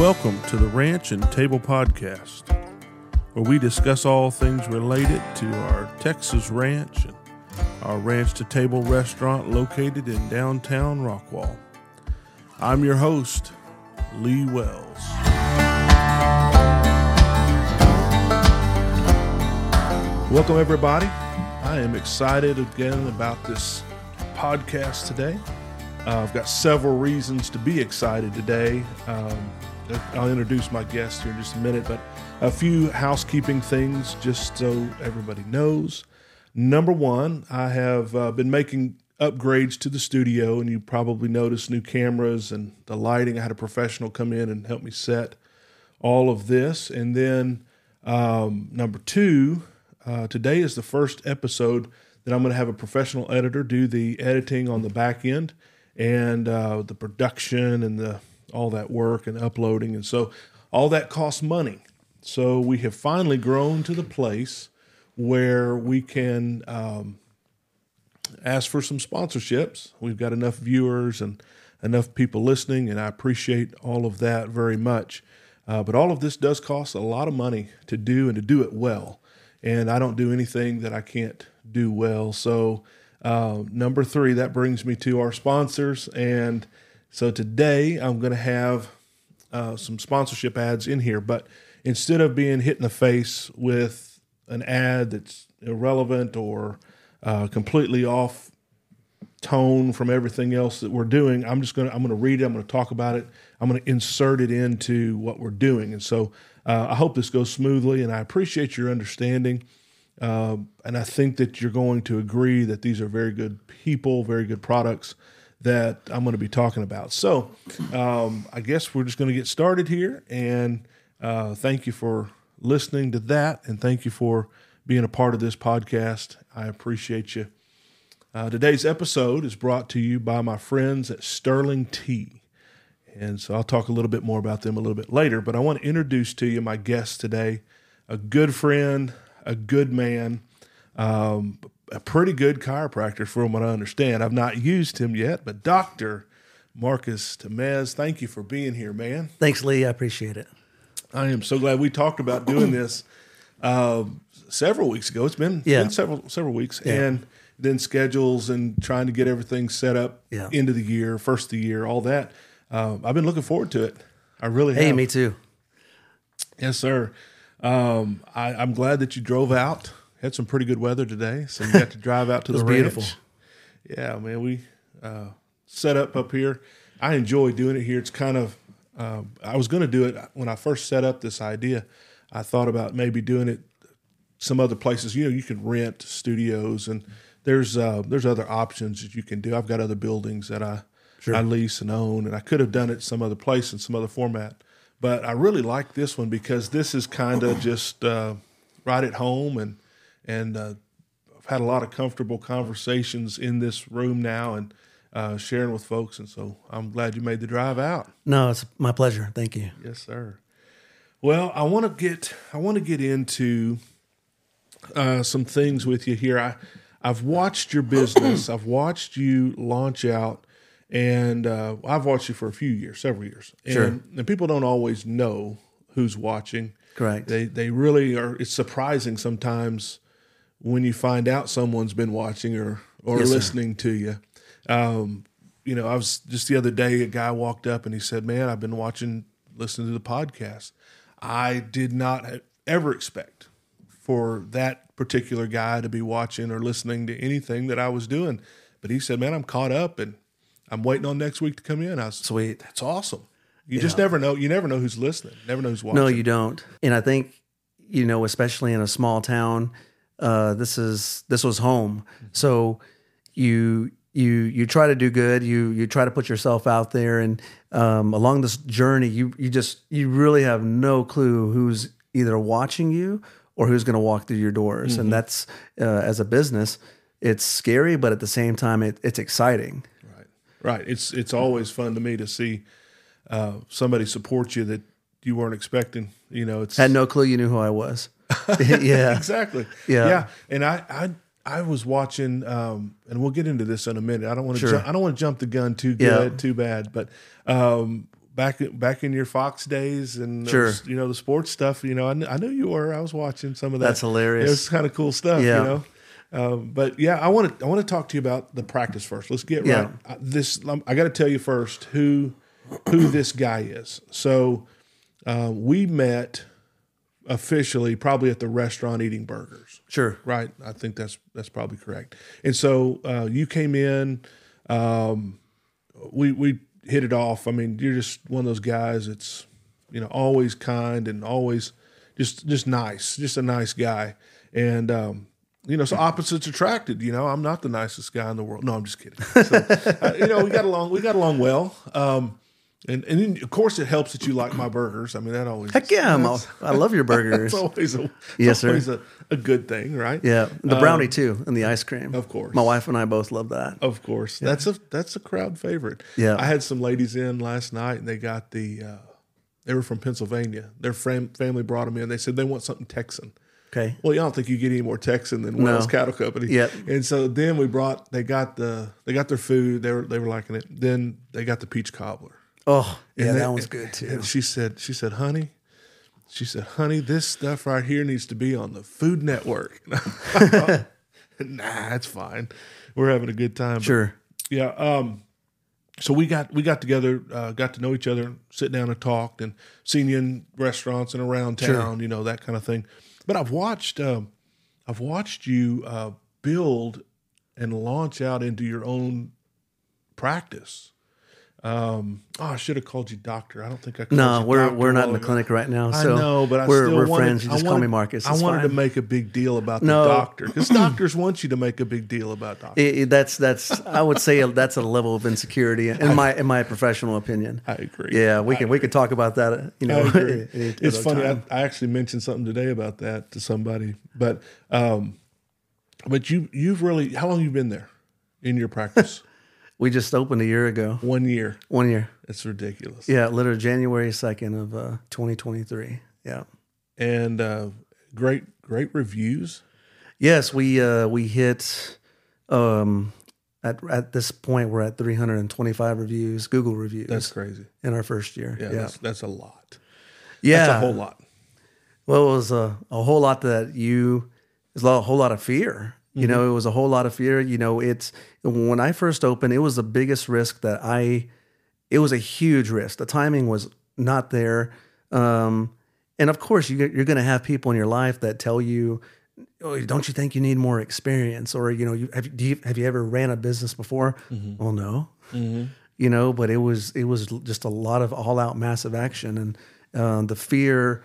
Welcome to the Ranch and Table Podcast, where we discuss all things related to our Texas ranch and our Ranch to Table restaurant located in downtown Rockwall. I'm your host, Lee Wells. Welcome, everybody. I am excited again about this podcast today. Uh, I've got several reasons to be excited today. Um, I'll introduce my guest here in just a minute, but a few housekeeping things just so everybody knows. Number one, I have uh, been making upgrades to the studio, and you probably noticed new cameras and the lighting. I had a professional come in and help me set all of this. And then um, number two, uh, today is the first episode that I'm going to have a professional editor do the editing on the back end and uh, the production and the all that work and uploading. And so all that costs money. So we have finally grown to the place where we can um, ask for some sponsorships. We've got enough viewers and enough people listening, and I appreciate all of that very much. Uh, but all of this does cost a lot of money to do and to do it well. And I don't do anything that I can't do well. So, uh, number three, that brings me to our sponsors. And so today I'm going to have uh, some sponsorship ads in here, but instead of being hit in the face with an ad that's irrelevant or uh, completely off tone from everything else that we're doing, I'm just going to I'm to read it. I'm going to talk about it. I'm going to insert it into what we're doing, and so uh, I hope this goes smoothly. And I appreciate your understanding. Uh, and I think that you're going to agree that these are very good people, very good products that I'm going to be talking about. So um, I guess we're just going to get started here. And uh, thank you for listening to that. And thank you for being a part of this podcast. I appreciate you. Uh, today's episode is brought to you by my friends at Sterling Tea. And so I'll talk a little bit more about them a little bit later. But I want to introduce to you my guest today, a good friend, a good man, um, a pretty good chiropractor from what I understand. I've not used him yet, but Dr. Marcus Tamez, thank you for being here, man. Thanks, Lee. I appreciate it. I am so glad we talked about doing this uh, several weeks ago. It's been, Yeah. been several several weeks, Yeah. and then schedules and trying to get everything set up Yeah. end of the year, first of the year, all that. Uh, I've been looking forward to it. I really Hey, have. me too. Yes, sir. Um, I, I'm glad that you drove out. Had some pretty good weather today, so you got to drive out to the ranch. beautiful. Yeah, man, we uh, set up up here. I enjoy doing it here. It's kind of. Uh, I was going to do it when I first set up this idea. I thought about maybe doing it some other places. You know, you can rent studios, and there's uh, there's other options that you can do. I've got other buildings that I I lease and own, and I could have done it some other place in some other format. But I really like this one because this is kind of just uh, right at home, and and uh, I've had a lot of comfortable conversations in this room now, and uh, sharing with folks. And so I'm glad you made the drive out. No, it's my pleasure. Thank you. Yes, sir. Well, I want to get I want to get into uh, some things with you here. I I've watched your business. I've watched you launch out, and uh, I've watched you for a few years, several years. And, Sure. and people don't always know who's watching. Correct. They they really are. It's surprising sometimes when you find out someone's been watching or or Yes, sir. listening to you. Um, you know, I was just the other day. A guy walked up and he said, "Man, I've been watching, listening to the podcast. I did not ever expect for that particular guy to be watching or listening to anything that I was doing." But he said, "Man, I'm caught up and I'm waiting on next week to come in." I was Sweet. That's awesome. You just never know. You never know who's listening. Never know who's watching. No, you don't. And I think, you know, especially in a small town, uh, this is this was home. So you you you try to do good. You you try to put yourself out there, and um, along this journey, you you just you really have no clue who's either watching you or who's going to walk through your doors. And that's uh, as a business, it's scary, but at the same time, it, it's exciting. Right. Right. It's it's always fun to me to see uh, somebody support you that you weren't expecting. You know, it's Had no clue you knew who I was. yeah. exactly. Yeah. Yeah. And I I I was watching, um, and we'll get into this in a minute. I don't want to Sure. jump, I don't want to jump the gun too Yeah. good, too bad, but um, back back in your Fox days and Sure. you know the sports stuff. You know, I, kn- I knew you were. I was watching some of that. That's hilarious. It was kind of cool stuff. Yeah. You know. Um, but yeah, I want to I want to talk to you about the practice first. Let's get Yeah. right. I- This um, I got to tell you first who who this guy is. So uh, we met officially probably at the restaurant eating burgers Sure. right? I think that's that's probably correct. And so uh, you came in, um, we we hit it off. I mean, you're just one of those guys. that's you know always kind and always just just nice, just a nice guy. And um, you know, so opposites attracted. You know, I'm not the nicest guy in the world. No, I'm just kidding. So, uh, you know, we got along. We got along well. Um, and and then, of course, it helps that you like my burgers. I mean, that always Heck yeah, I'm all, I love your burgers. it's always a, Yes, sir. always a, a good thing, right? Yeah, the brownie too, and the ice cream. Of course. my wife and I both love that. Of course, that's a that's a crowd favorite. Yeah. I had some ladies in last night, and they got the. Uh, they were from Pennsylvania. Their fam- family brought them in. They said they want something Texan. Okay, Well, you don't think you get any more Texan than Wells Cattle Company. Yep. And so then we brought. They got the. They got their food. They were they were liking it. Then they got the peach cobbler. Oh yeah, And that they- one's good too. She said, she said, honey, she said, honey, this stuff right here needs to be on the Food Network. nah, it's fine. We're having a good time. Sure, yeah. Um, so we got we got together, uh, got to know each other, sit down and talked, and seen you in restaurants and around town, you know that kind of thing. But I've watched um, I've watched you uh, build and launch out into your own practice. Um, oh, I should have called you doctor. I don't think I. Called no, you we're doctor we're not in the ago. clinic right now. I know, but I we're still we're wanted, friends. You just wanted, call me Marcus. I It's wanted to make a big deal about No. the doctor because doctors want you to make a big deal about. It- it- that's that's I would say that's a level of insecurity in my in my professional opinion. I agree. Yeah, we can we could talk about that. uh, You know, I agree. it's funny. I. I actually mentioned something today about that to somebody, but um, but you you've really how long you been there in your practice? We just opened a year ago. One year. One year. It's ridiculous. Yeah, literally January second of uh, 2023. Yeah. And uh, great great reviews. Yes, we uh, we hit um, at at this point we're at 325 reviews, Google reviews That's crazy. in our first year. Yeah, Yeah, That's, that's a lot. yeah. That's a whole lot. Well, it was a, a whole lot that you, it was a whole lot of fear. You know, it was a whole lot of fear. You know, it's when I first opened, it was the biggest risk that I, it was a huge risk. The timing was not there. Um, and of course, you, you're going to have people in your life that tell you, oh, don't you think you need more experience? Or, you know, you, have, do you, have you ever ran a business before? Well, no. You know, but it was, it was just a lot of all out massive action. And um, the fear,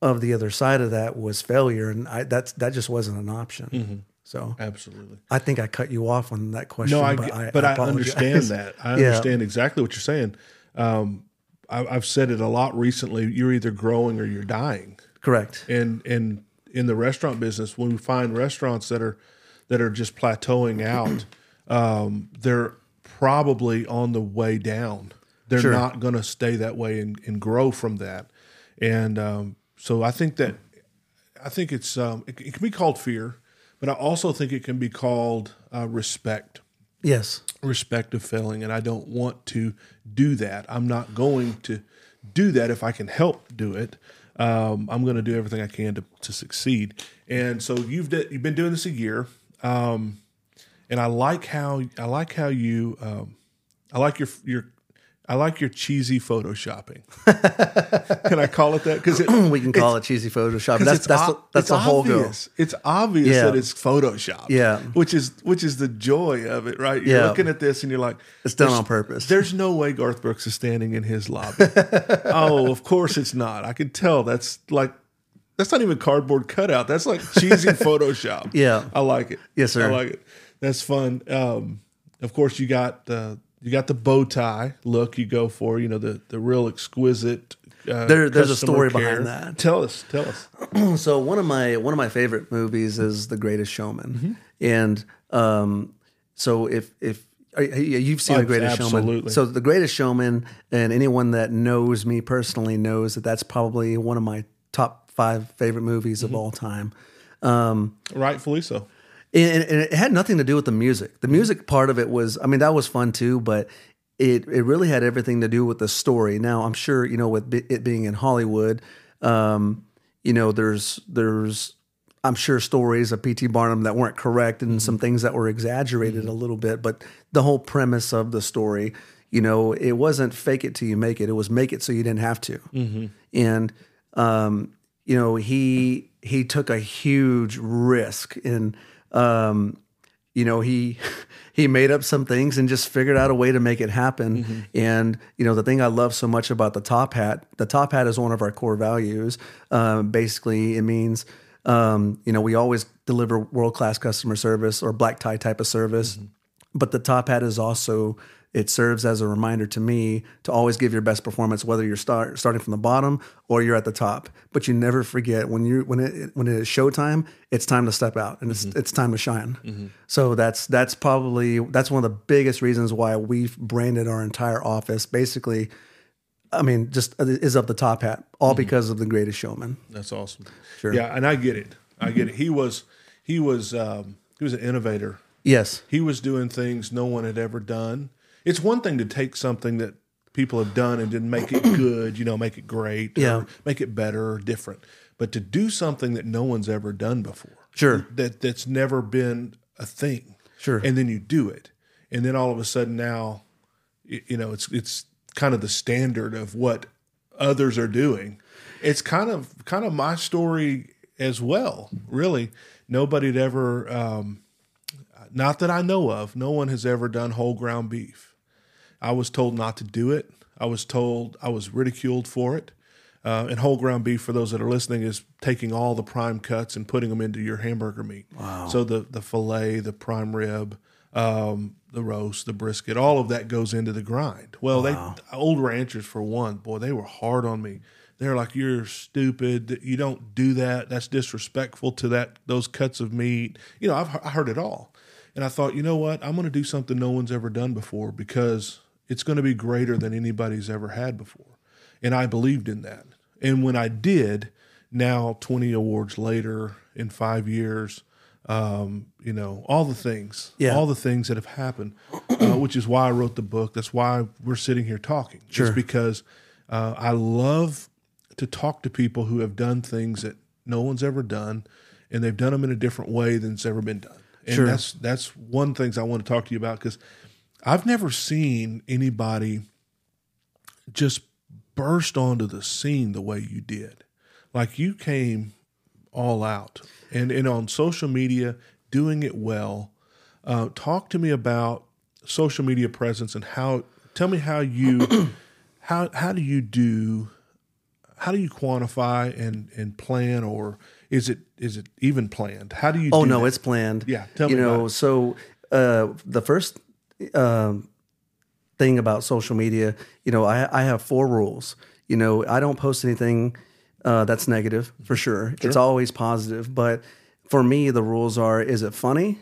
of the other side of that was failure, and I, that's that just wasn't an option. So Absolutely. I think I cut you off on that question. No, I, but I, but I, apologize. understand that. I Yeah. understand exactly what you're saying. Um, I, I've said it a lot recently. You're either growing or you're dying. Correct. And and in the restaurant business, when we find restaurants that are that are just plateauing out, um, they're probably on the way down. They're Sure. not going to stay that way and, and grow from that. And um, so I think that I think it's um, it, it can be called fear, but I also think it can be called uh, respect Yes. respect of failing, and I don't want to do that. I'm not going to do that if I can help do it. Um, I'm going to do everything I can to, to succeed. And so you've d- you've been doing this a year, um, and I like how I like how you um, I like your your I like your cheesy photoshopping. can I call it that? Because We can call it cheesy Photoshop. because That's that's o- that's the whole go. It's obvious Yeah. that it's photoshopped. Yeah. which is which is the joy of it, right? You're Yeah. looking at this and you're like, It's done on purpose." There's no way Garth Brooks is standing in his lobby. oh, of course it's not. I can tell. That's like that's not even cardboard cutout. That's like cheesy Photoshop. Yeah. I like it. Yes, sir. I like it. That's fun. Um, of course, you got the you got the bow tie look you go for. You know the the real exquisite. Uh, There- there's a story care. behind that. Tell us. Tell us. so one of my one of my favorite movies is The Greatest Showman, Mm-hmm. and um, so if if you've seen The Abs- Greatest Showman, so The Greatest Showman, and anyone that knows me personally knows that that's probably one of my top five favorite movies Mm-hmm. of all time. Um, Rightfully so. And, and it had nothing to do with the music. The music part of it was, I mean, that was fun too, but it it really had everything to do with the story. Now I'm sure you know with it being in Hollywood, um, you know there's there's I'm sure stories of P.T. Barnum that weren't correct and some things that were exaggerated a little bit, but the whole premise of the story, you know, it wasn't fake it till you make it. It was make it so you didn't have to. And um, you know, he he took a huge risk and um, you know, he he made up some things and just figured out a way to make it happen. And you know, the thing I love so much about the top hat, the top hat is one of our core values. Um, basically, it means um, you know we always deliver world class customer service or black tie type of service, but the top hat is also it serves as a reminder to me to always give your best performance, whether you're start, starting from the bottom or you're at the top. But you never forget when you when it when it is showtime, it's time to step out and it's it's time to shine. So that's that's probably that's one of the biggest reasons why we've branded our entire office basically. I mean, just uh, is up the top hat, all because of the Greatest Showman. That's awesome. Sure. Yeah, and I get it. I get it. He was he was um, he was an innovator. Yes, He was doing things no one had ever done. It's one thing to take something that people have done and then make it good, you know, make it great, Yeah. or make it better or different. But to do something that no one's ever done before, Sure. that that's never been a thing, Sure. and then you do it, and then all of a sudden now, you know, it's it's kind of the standard of what others are doing. It's kind of kind of my story as well. Really, nobody had ever. Um, not that I know of. No one has ever done whole ground beef. I was told not to do it. I was told I was ridiculed for it. Uh, and whole ground beef, for those that are listening, is taking all the prime cuts and putting them into your hamburger meat. Wow. So the the fillet, the prime rib, um, the roast, the brisket, all of that goes into the grind. Well, they old ranchers for one, boy, they were hard on me. They're like, "You're stupid. You don't do that. That's disrespectful to that those cuts of meat." You know, I've I heard it all, and I thought, you know what? I'm going to do something no one's ever done before because it's going to be greater than anybody's ever had before, and I believed in that. And when I did, now 20 awards later in five years, um, you know, all the things, Yeah. all the things that have happened, uh, which is why I wrote the book. That's why we're sitting here talking. Sure. Just because uh, I love to talk to people who have done things that no one's ever done, and they've done them in a different way than it's ever been done. And Sure. that's that's one things I want to talk to you about because I've never seen anybody just burst onto the scene the way you did. Like you came all out and, and on social media, doing it well. Uh, talk to me about social media presence and how tell me how you how how do you do how do you quantify and and plan or is it is it even planned? How do you Oh do no, that? it's planned. Yeah, tell you me about know, so uh, the first um, thing about social media, you know, I, I have four rules. You know, I don't post anything uh, that's negative for sure. It's always positive. But for me, the rules are: is it funny?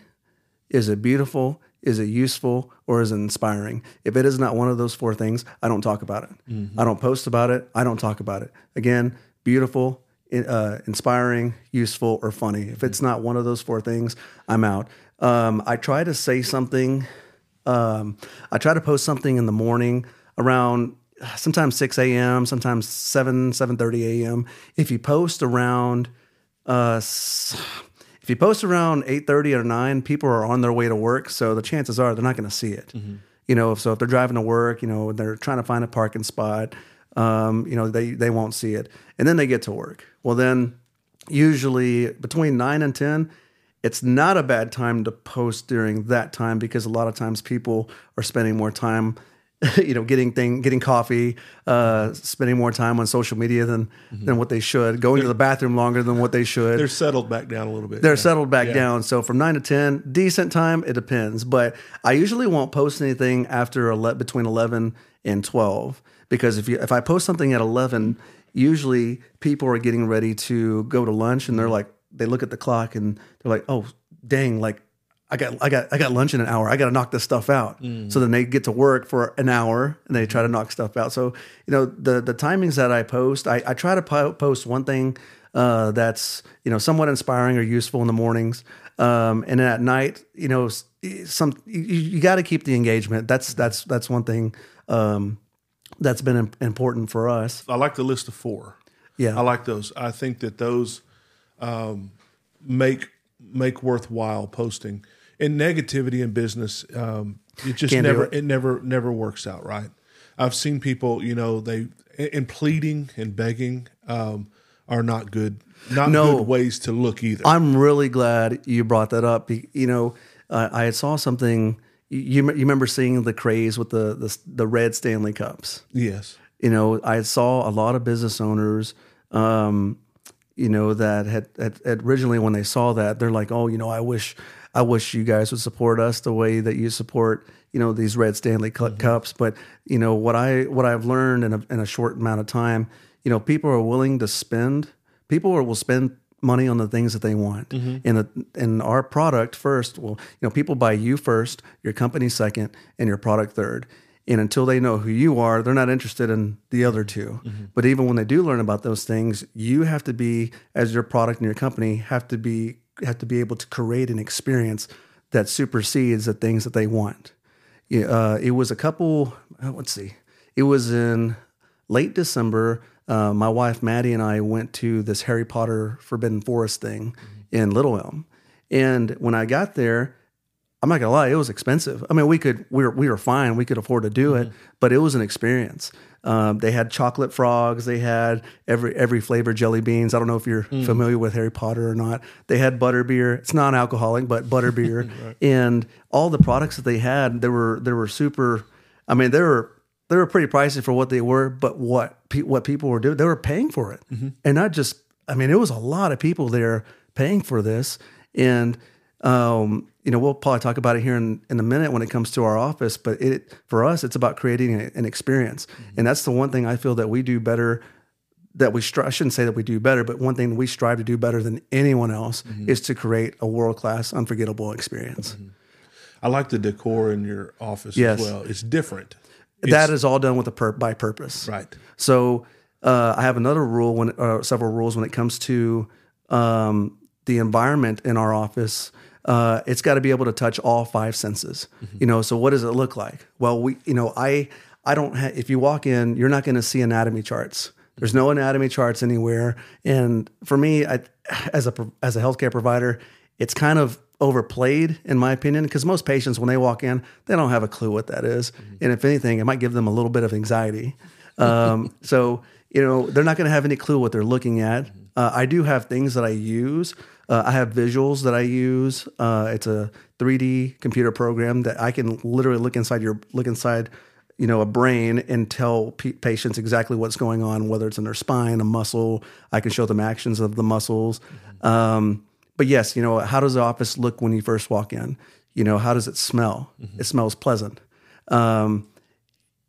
Is it beautiful? Is it useful? Or is it inspiring? If it is not one of those four things, I don't talk about it. Mm-hmm. I don't post about it. I don't talk about it. Again, beautiful, uh, inspiring, useful, or funny. If it's not one of those four things, I'm out. Um, I try to say something. Um, I try to post something in the morning around sometimes 6 a.m., sometimes 7, 7.30 a.m. If you post around uh, if you post around 8.30 or 9 people are on their way to work so the chances are they're not going to see it you know so if they're driving to work you know they're trying to find a parking spot um, you know they, they won't see it and then they get to work well then usually between 9 and 10 it's not a bad time to post during that time because a lot of times people are spending more time you know getting thing getting coffee uh, mm-hmm. spending more time on social media than mm-hmm. than what they should going to the bathroom longer than what they should They're settled back down a little bit. they're Yeah. settled back Yeah. down. So from nine to ten, decent time. It depends, but I usually won't post anything after ele- between eleven and twelve because if you if I post something at eleven, usually people are getting ready to go to lunch and they're mm-hmm. like they look at the clock and they're like, oh dang, like I got I got I got lunch in an hour. I got to knock this stuff out. So then they get to work for an hour and they try to knock stuff out. So you know the the timings that I post, I, I try to po- post one thing uh, that's you know somewhat inspiring or useful in the mornings, um, and then at night, you know, some you, you got to keep the engagement. That's that's that's one thing um, that's been important for us. I like the list of four. Yeah. I like those. I think that those um, make make worthwhile posting. And negativity in business, um, it just Can't never it. it. never never works out right. I've seen people, you know, they and pleading and begging um, are not good, not No. good ways to look either. I'm really glad you brought that up. You know, uh, I saw something. You, you remember seeing the craze with the, the the red Stanley Cups? yes, you know, I saw a lot of business owners, um, you know, that had, had, had originally when they saw that, they're like, oh, you know, I wish, I wish you guys would support us the way that you support, you know, these red Stanley Cu- mm-hmm. Cups. But you know what I what I've learned in a, in a short amount of time, you know, people are willing to spend. People are, will spend money on the things that they want, mm-hmm. and the, and our product first. Well, you know, people buy you first, your company second, and your product third. And until they know who you are, they're not interested in the other 2 But even when they do learn about those things, you have to be, as your product and your company, have to be have to be able to create an experience that supersedes the things that they want. Yeah, uh, it was a couple. uh, Let's see. It was in late December. Uh, my wife Maddie and I went to this Harry Potter Forbidden Forest thing in Little Elm, and when I got there, I'm not gonna lie, it was expensive. I mean, we could we were we were fine, we could afford to do it, but it was an experience. Um, they had chocolate frogs, they had every every flavor jelly beans. I don't know if you're familiar with Harry Potter or not. They had butter beer. It's non-alcoholic, but butter beer, and all the products that they had, they were they were super. I mean, they were they were pretty pricey for what they were, but what pe- what people were doing, they were paying for it, and not just. I mean, it was a lot of people there paying for this, and um, you know, we'll probably talk about it here in, in a minute when it comes to our office. But it for us, it's about creating an experience, and that's the one thing I feel that we do better. That we stri- I shouldn't say that we do better, but one thing we strive to do better than anyone else is to create a world class, unforgettable experience. I like the decor in your office Yes. as well. It's different. that is all done with a pur- by purpose. Right. So uh, I have another rule when uh, several rules when it comes to um, the environment in our office. Uh, it's got to be able to touch all five senses. You know, so what does it look like? Well, we, you know, I, I don't. Ha- if you walk in, you're not going to see anatomy charts. There's no anatomy charts anywhere. And for me, I, as a as a healthcare provider, it's kind of overplayed in my opinion because most patients when they walk in, they don't have a clue what that is. and if anything, it might give them a little bit of anxiety. Um, so you know, they're not going to have any clue what they're looking at. Uh, I do have things that I use. Uh, I have visuals that I use. Uh, it's a 3D computer program that I can literally look inside your look inside, you know, a brain and tell p- patients exactly what's going on, whether it's in their spine, a muscle. I can show them actions of the muscles. Um, but yes, you know, how does the office look when you first walk in? You know, how does it smell? It smells pleasant. Um,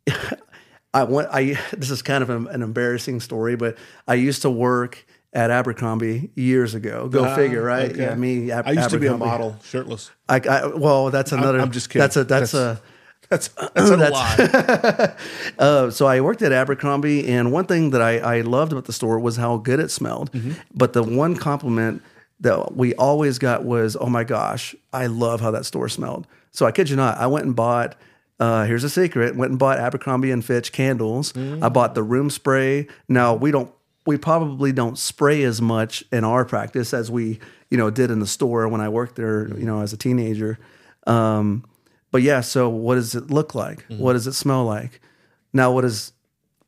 I went. I this is kind of an, an embarrassing story, but I used to work at Abercrombie years ago. Go Ah, figure, right? okay. Yeah, me. Ab- I used to be a model, shirtless. I, I well, that's another. I'm just kidding. That's a that's, a. That's that's a lie. Uh, so I worked at Abercrombie, and one thing that I, I loved about the store was how good it smelled. But the one compliment that we always got was, "Oh my gosh, I love how that store smelled." So I kid you not, I went and bought. Uh, here's a secret: went and bought Abercrombie and Fitch candles. I bought the room spray. Now we don't. We probably don't spray as much in our practice as we, you know, did in the store when I worked there, you know, as a teenager. Um, but yeah, so what does it look like? Mm-hmm. What does it smell like? Now, what is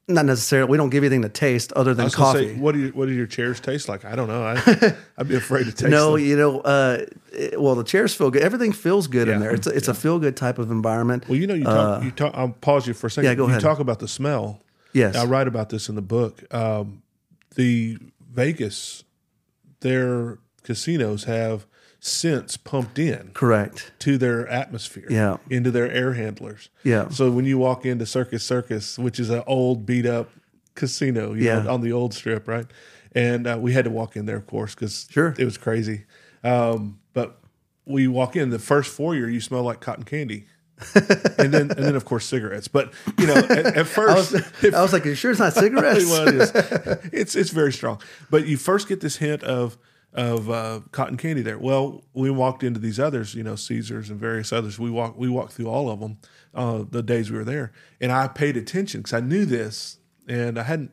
not necessarily? We don't give anything to taste other than coffee. Say, what do you, what do your chairs taste like? I don't know. I, I'd be afraid to taste no, them. you know, uh, it- well, the chairs feel good. Everything feels good in there. It's a, it's a feel good type of environment. Well, you know, you talk. you talk. I'll pause you for a second. Uh, yeah, go you ahead. talk about the smell. Yes. I write about this in the book. Um, the Vegas, their casinos have scents pumped in Correct. to their atmosphere. Yeah. into their air handlers. Yeah. So when you walk into Circus Circus, which is an old beat up casino, you Yeah. know, on the old strip, right? And uh, we had to walk in there, of course, because Sure. it was crazy. Um, but we walk in the first foyer, you smell like cotton candy, and then and then of course cigarettes. But you know, at, at I first, was, I was like, Are "You sure it's not cigarettes?" well, it is. It's it's very strong. But you first get this hint of of uh, cotton candy there. Well, we walked into these others, you know, Caesars and various others. We walked we walked through all of them uh, the days we were there, and I paid attention because I knew this, and I hadn't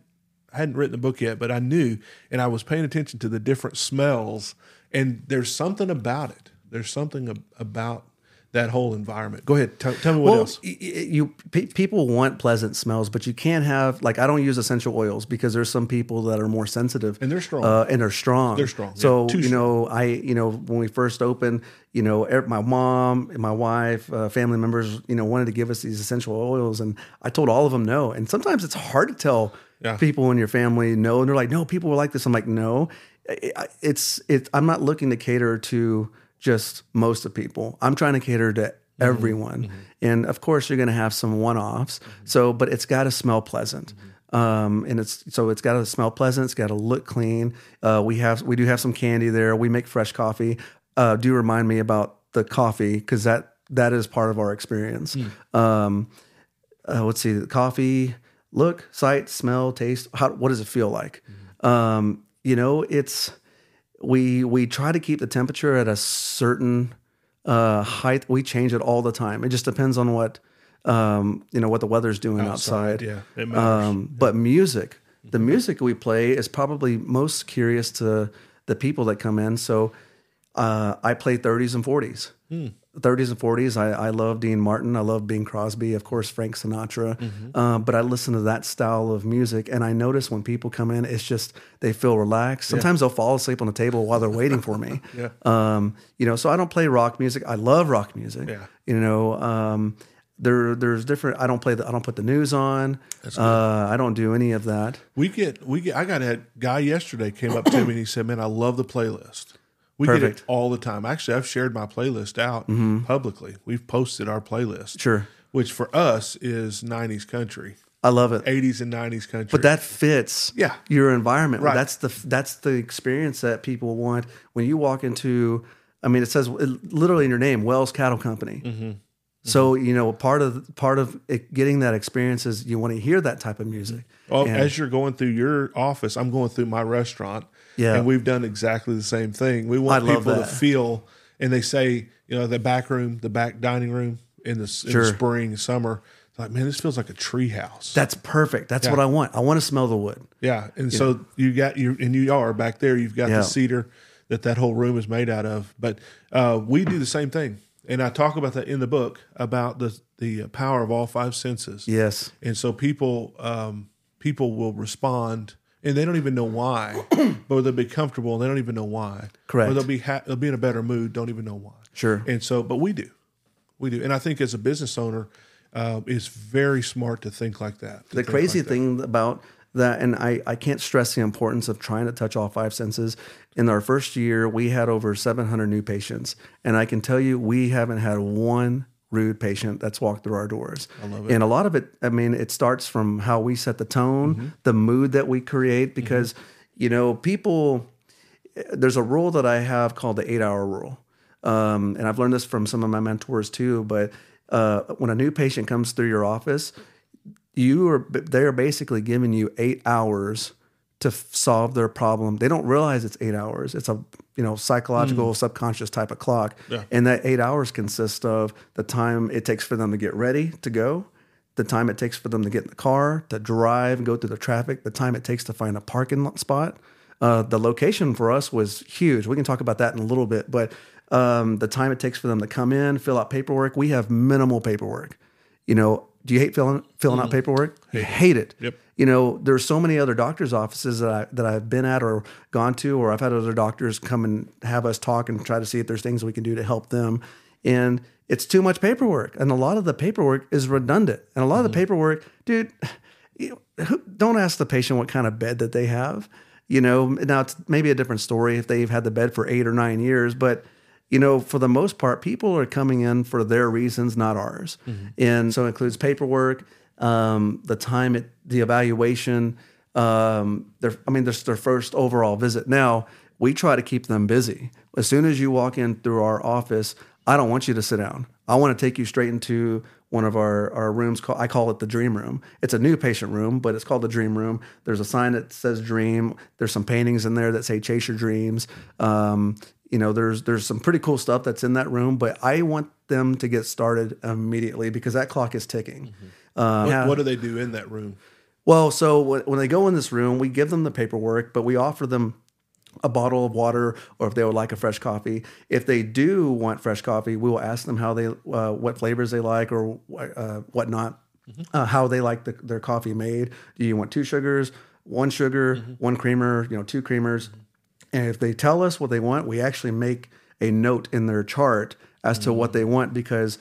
I hadn't written the book yet, but I knew, and I was paying attention to the different smells, and there's something about it. There's something ab- about that whole environment. Go ahead, tell, tell me what well, else. y- you pe- people want pleasant smells, but you can't have like I don't use essential oils because there's some people that are more sensitive And they're strong. uh, and they're strong. They're strong. So Too you know, I you know when we first opened, you know, er- my mom, and my wife, uh, family members, you know, wanted to give us these essential oils, and I told all of them no. And sometimes it's hard to tell Yeah. people in your family no, and they're like, no, people will like this. I'm like, no, it's it's. I'm not looking to cater to just most of people. I'm trying to cater to everyone, and of course, you're going to have some one-offs. So, but it's got to smell pleasant. Um, and it's so it's got to smell pleasant. It's got to look clean. Uh, we have we do have some candy there. We make fresh coffee. Uh, do remind me about the coffee because that that is part of our experience. Um, uh, let's see, the coffee, look, sight, smell, taste. How, what does it feel like? Um, you know, it's we we try to keep the temperature at a certain uh, height. We change it all the time. It just depends on what um, you know what the weather's doing outside. yeah, it matters. Um, but music, the music we play is probably most curious to the people that come in. So uh, I play 30s and 40s. 30s and 40s. I, I love Dean Martin. I love Bing Crosby, of course, Frank Sinatra. Um, but I listen to that style of music, and I notice when people come in, it's just they feel relaxed. Sometimes they'll fall asleep on the table while they're waiting for me. Yeah. Um, you know, so I don't play rock music. I love rock music. Yeah. You know, um, there there's different. I don't play the. I don't put the news on. Uh, I don't do any of that. We get we get. I got a guy yesterday came up to me and he said, "Man, I love the playlist." We get it all the time. Actually, I've shared my playlist out publicly. We've posted our playlist, Sure. which for us is '90s country, I love it. '80s and '90s country. But that fits Yeah. your environment. Right. That's the that's the experience that people want when you walk into. I mean, it says it, literally in your name, Wells Cattle Company. Mm-hmm. So you know, part of part of it, getting that experience is you want to hear that type of music. Well, And- as you're going through your office, I'm going through my restaurant. Yeah. And we've done exactly the same thing. We want I people to feel, and they say, you know, the back room, the back dining room in the, in Sure. the spring, summer, like, man, this feels like a tree house. That's perfect. That's what I want. I want to smell the wood. yeah. And so you got you, and you are back there, you've got Yeah. the cedar that that whole room is made out of. But uh, we do the same thing. And I talk about that in the book about the, the power of all five senses. Yes. and so people um, people will respond and they don't even know why but they'll be comfortable and they don't even know why Correct. or they'll be ha- they'll be in a better mood don't even know why Sure. and so but we do we do and i think as a business owner uh, it's very smart to think like that the crazy like that. thing about that and I, I can't stress the importance of trying to touch all five senses in our first year we had over 700 new patients and i can tell you we haven't had one rude patient that's walked through our doors I love it. and a lot of it i mean it starts from how we set the tone Mm-hmm. the mood that we create because you know people there's a rule that I have called the eight hour rule. Um, and I've learned this from some of my mentors too. But uh, when a new patient comes through your office, you are they are basically giving you eight hours to f- solve their problem. They don't realize it's eight hours. It's a you know psychological subconscious type of clock, Yeah. and that eight hours consists of the time it takes for them to get ready to go, the time it takes for them to get in the car, to drive and go through the traffic, the time it takes to find a parking spot. Uh, the location for us was huge. We can talk about that in a little bit, but um, the time it takes for them to come in, fill out paperwork, we have minimal paperwork. You know, do you hate filling filling out paperwork? You hate it. Yep. You know, there's so many other doctors' offices that I that I've been at or gone to, or I've had other doctors come and have us talk and try to see if there's things we can do to help them. And it's too much paperwork, and a lot of the paperwork is redundant. And a lot of the mm-hmm. paperwork, dude, you don't ask the patient what kind of bed that they have. You know, now it's maybe a different story if they've had the bed for eight or nine years, but you know, for the most part, people are coming in for their reasons, not ours. Mm-hmm. And so it includes paperwork, um, the time, it, the evaluation. Um, their, I mean, this their first overall visit. Now we try to keep them busy. As soon as you walk in through our office, I don't want you to sit down. I want to take you straight into one of our, our rooms. I call it the dream room. It's a new patient room, but it's called the dream room. There's a sign that says dream. There's some paintings in there that say chase your dreams. Um, you know, there's there's some pretty cool stuff that's in that room, but I want them to get started immediately because that clock is ticking. Um, What, what do they do in that room? Well, so when when they go in this room, we give them the paperwork, but we offer them a bottle of water or if they would like a fresh coffee. If they do want fresh coffee, we will ask them how they, uh, what flavors they like or uh, whatnot, uh, how they like the, their coffee made. Do you want two sugars, one sugar, one creamer, you know, two creamers? And if they tell us what they want, we actually make a note in their chart as to what they want because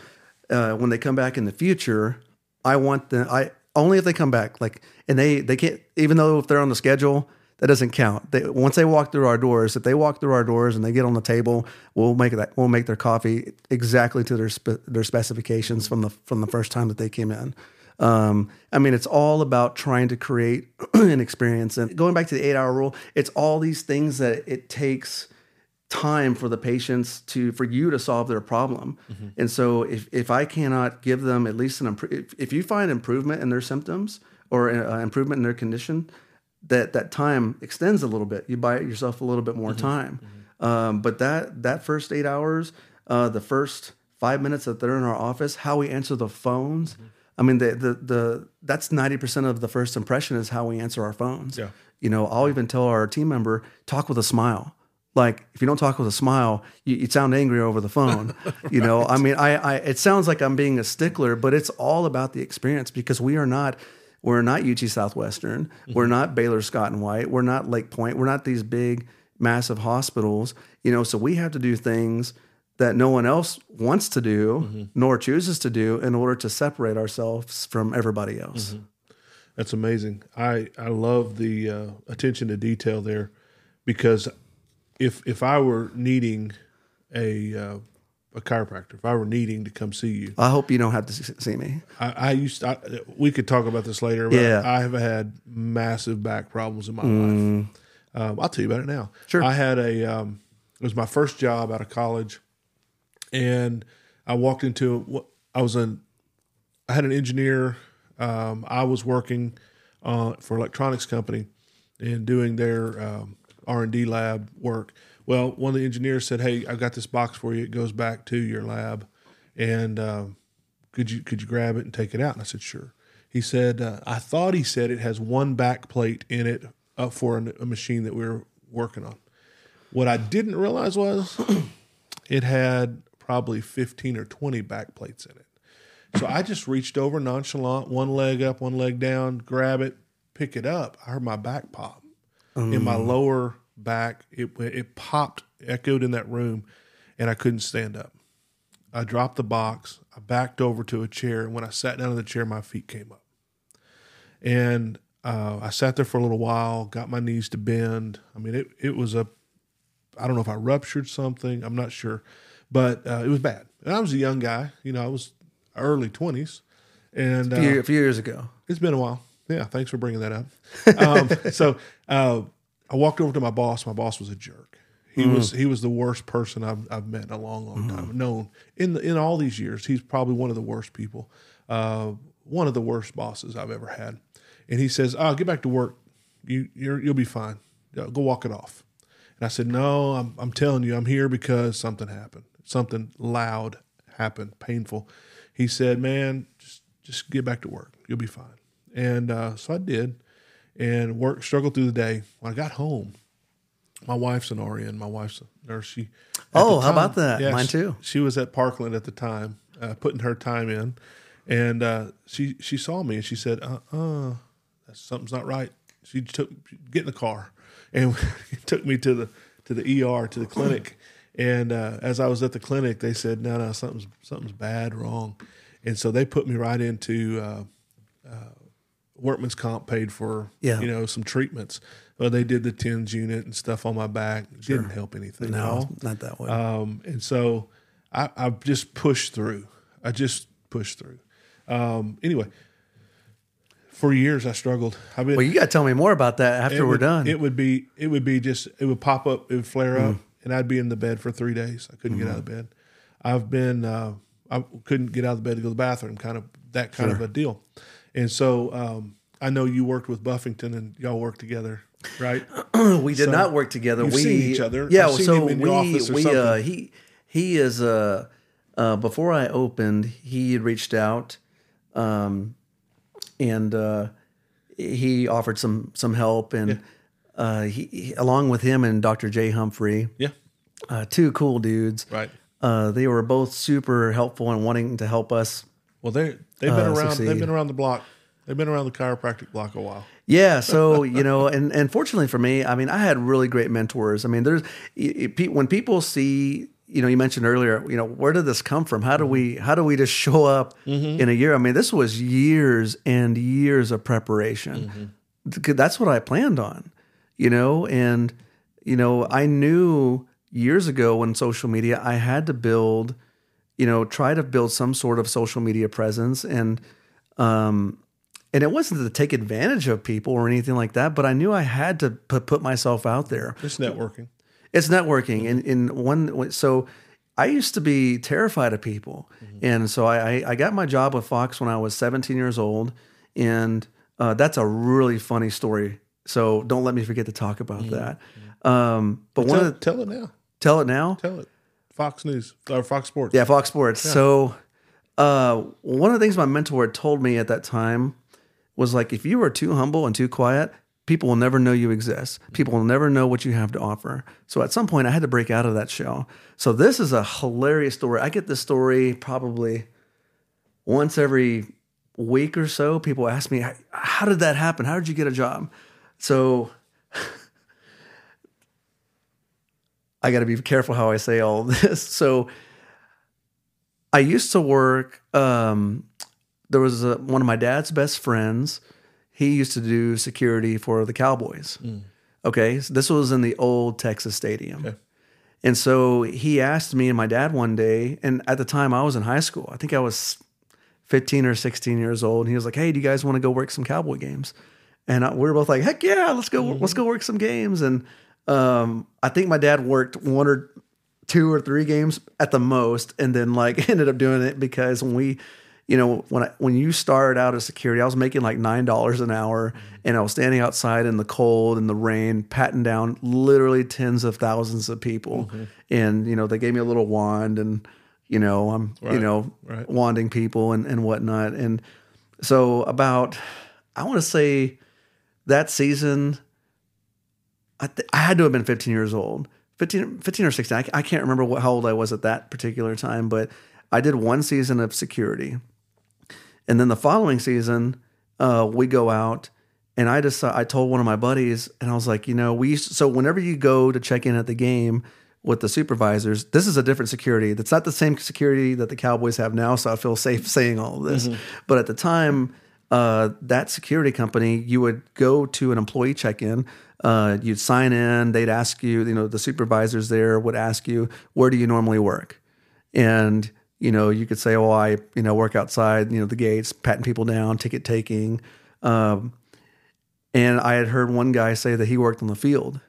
uh, when they come back in the future, I want them. I only if they come back, like, and they they can't even though if they're on the schedule, that doesn't count. They, once they walk through our doors, if they walk through our doors and they get on the table, we'll make that we'll make their coffee exactly to their spe- their specifications from the from the first time that they came in. Um, I mean, it's all about trying to create an experience. And going back to the eight hour rule, it's all these things that it takes time for the patients to for you to solve their problem. And so if if i cannot give them at least an if, if you find improvement in their symptoms or uh, improvement in their condition that that time extends a little bit. You buy yourself a little bit more time. Um, but that that first eight hours uh, the first five minutes that they're in our office how we answer the phones i mean the the, the that's 90% of the first impression is how we answer our phones. Yeah. you know i'll even tell our team member talk with a smile like if you don't talk with a smile you, you sound angry over the phone you know? I mean I, I it sounds like i'm being a stickler but it's all about the experience because we are not we're not ut southwestern. Mm-hmm. We're not baylor scott and white. We're not Lake Pointe. We're not these big massive hospitals you know? So we have to do things that no one else wants to do mm-hmm. nor chooses to do in order to separate ourselves from everybody else. Mm-hmm. That's amazing. I I love the uh, attention to detail there, because if if I were needing a uh, a chiropractor, if I were needing to come see you, i hope you don't have to see me I, I used to, I, we could talk about this later. But Yeah. I have had massive back problems in my life. Um, I'll tell you about it now. Sure. I had a um, it was my first job out of college, and I walked into what I was an I had an engineer. Um, I was working uh, for electronics company and doing their um, R and D lab work. Well, one of the engineers said, "Hey, I've got this box for you. It goes back to your lab, and um, could you could you grab it and take it out?" And I said, "Sure." He said, uh, "I thought he said it has one back plate in it up for an, a machine that we were working on." What I didn't realize was it had probably 15 or 20 back plates in it. So I just reached over nonchalant, one leg up, one leg down, grab it, pick it up. I heard my back pop in my lower back. It it popped, echoed in that room, and I couldn't stand up. I dropped the box. I backed over to a chair, and when I sat down in the chair, my feet came up. And uh, I sat there for a little while, got my knees to bend. I mean, it it was a I don't know if I ruptured something. I'm not sure, but uh, it was bad. And I was a young guy. You know, I was early twenties, and a uh, a few years ago it's been a while. Yeah, thanks for bringing that up. Um, so uh, I walked over to my boss. My boss was a jerk. He was he was the worst person I've, I've met in a long, long time. Known in the, in all these years, he's probably one of the worst people. Uh, one of the worst bosses I've ever had. And he says, "Oh, get back to work. You you're, you'll be fine. Uh, Go walk it off." And I said, "No, I'm I'm telling you, I'm here because something happened. Something loud happened, painful." He said, "Man, just just get back to work. You'll be fine." And uh, so I did, and worked struggled through the day. When I got home, my wife's an RN. My wife's a nurse. She. Oh, the how about that? Mine too. She was at Parkland at the time, uh, putting her time in, and uh, she she saw me and she said, "Uh, uh something's not right." She took get in the car, and took me to the to the ER to the clinic. And uh, as I was at the clinic, they said, "No, no, something's something's bad, wrong," and so they put me right into. Workman's comp paid for Yeah. you know some treatments. Well they did the TENS unit and stuff on my back. Didn't help anything no not that way. Um, and so I, I just pushed through. I just pushed through. Um, anyway for years i struggled. I've been well you got to tell me more about that after we're would- done. it would be it would be just it would pop up it would flare Mm. up and i'd be in the bed for three days. I couldn't get out of bed. I've been uh, I couldn't get out of the bed to go to the bathroom, kind of that kind of a deal. And so um, I know you worked with Buffington and y'all worked together, right? we did So, not work together. we seen each other. Yeah, so we we uh, he he is uh, uh before I opened, he had reached out, um, and uh, he offered some some help and. Uh, he, he- along with him and Dr. Jay Humphrey, Yeah, uh, two cool dudes. right. Uh, they were both super helpful and wanting to help us. Well, they they've been Uh, around. succeed. They've been around the block. They've been around the chiropractic block a while. Yeah, so you know, and and fortunately for me, I mean, I had really great mentors. I mean, there's y- y- pe- when people see, you know, you mentioned earlier, you know, where did this come from? How do we how do we just show up in a year? I mean, this was years and years of preparation. Th- That's what I planned on, you know, and you know, I knew years ago when social media, I had to build, you know, try to build some sort of social media presence and um and it wasn't to take advantage of people or anything like that, but I knew I had to put, put myself out there. It's networking. It's networking, and in one so I used to be terrified of people, and so I, I got my job with Fox when I was 17 years old, and uh, that's a really funny story. So don't let me forget to talk about that. Um, but one Tell, of the, tell it now. tell it now. Tell it. Fox News or Fox Sports. Yeah, Fox Sports. So, uh, one of the things my mentor had told me at that time was like, if you are too humble and too quiet, people will never know you exist. People will never know what you have to offer. So, at some point, I had to break out of that shell. So, this is a hilarious story. I get this story probably once every week or so. People ask me, How did that happen? How did you get a job? So, I got to be careful how I say all this. So, I used to work. Um, there was a, one of my dad's best friends. He used to do security for the Cowboys. Okay, so this was in the old Texas Stadium, Okay. and so he asked me and my dad one day. And at the time, I was in high school. I think I was fifteen or sixteen years old. And he was like, "Hey, do you guys want to go work some Cowboy games?" And I, we were both like, "Heck yeah, let's go! Let's go work some games." And um, I think my dad worked one or two or three games at the most, and then like ended up doing it because when we, you know, when I, when you started out as security, I was making like nine dollars an hour, and I was standing outside in the cold and the rain, patting down literally tens of thousands of people, and you know they gave me a little wand, and you know I'm you know right. wanding people and and whatnot, and so about I want to say that season I, th- I had to have been 15 years old. 15, 15 or 16 I, I can't remember what, how old i was at that particular time but i did one season of security. And then the following season uh, we go out and i just i told one of my buddies and i was like you know we used so whenever you go to check in at the game with the supervisors this is a different security. That's not the same security that the cowboys have now so i feel safe saying all of this. But at the time uh, that security company, you would go to an employee check-in. Uh, you'd sign in. They'd ask you. You know, the supervisors there would ask you, "Where do you normally work?" And you know, you could say, "Oh, I you know work outside. You know, the gates, patting people down, ticket taking." Um, and I had heard one guy say that he worked on the field,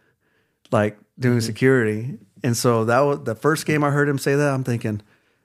like doing security. And so that was the first game I heard him say that. I'm thinking,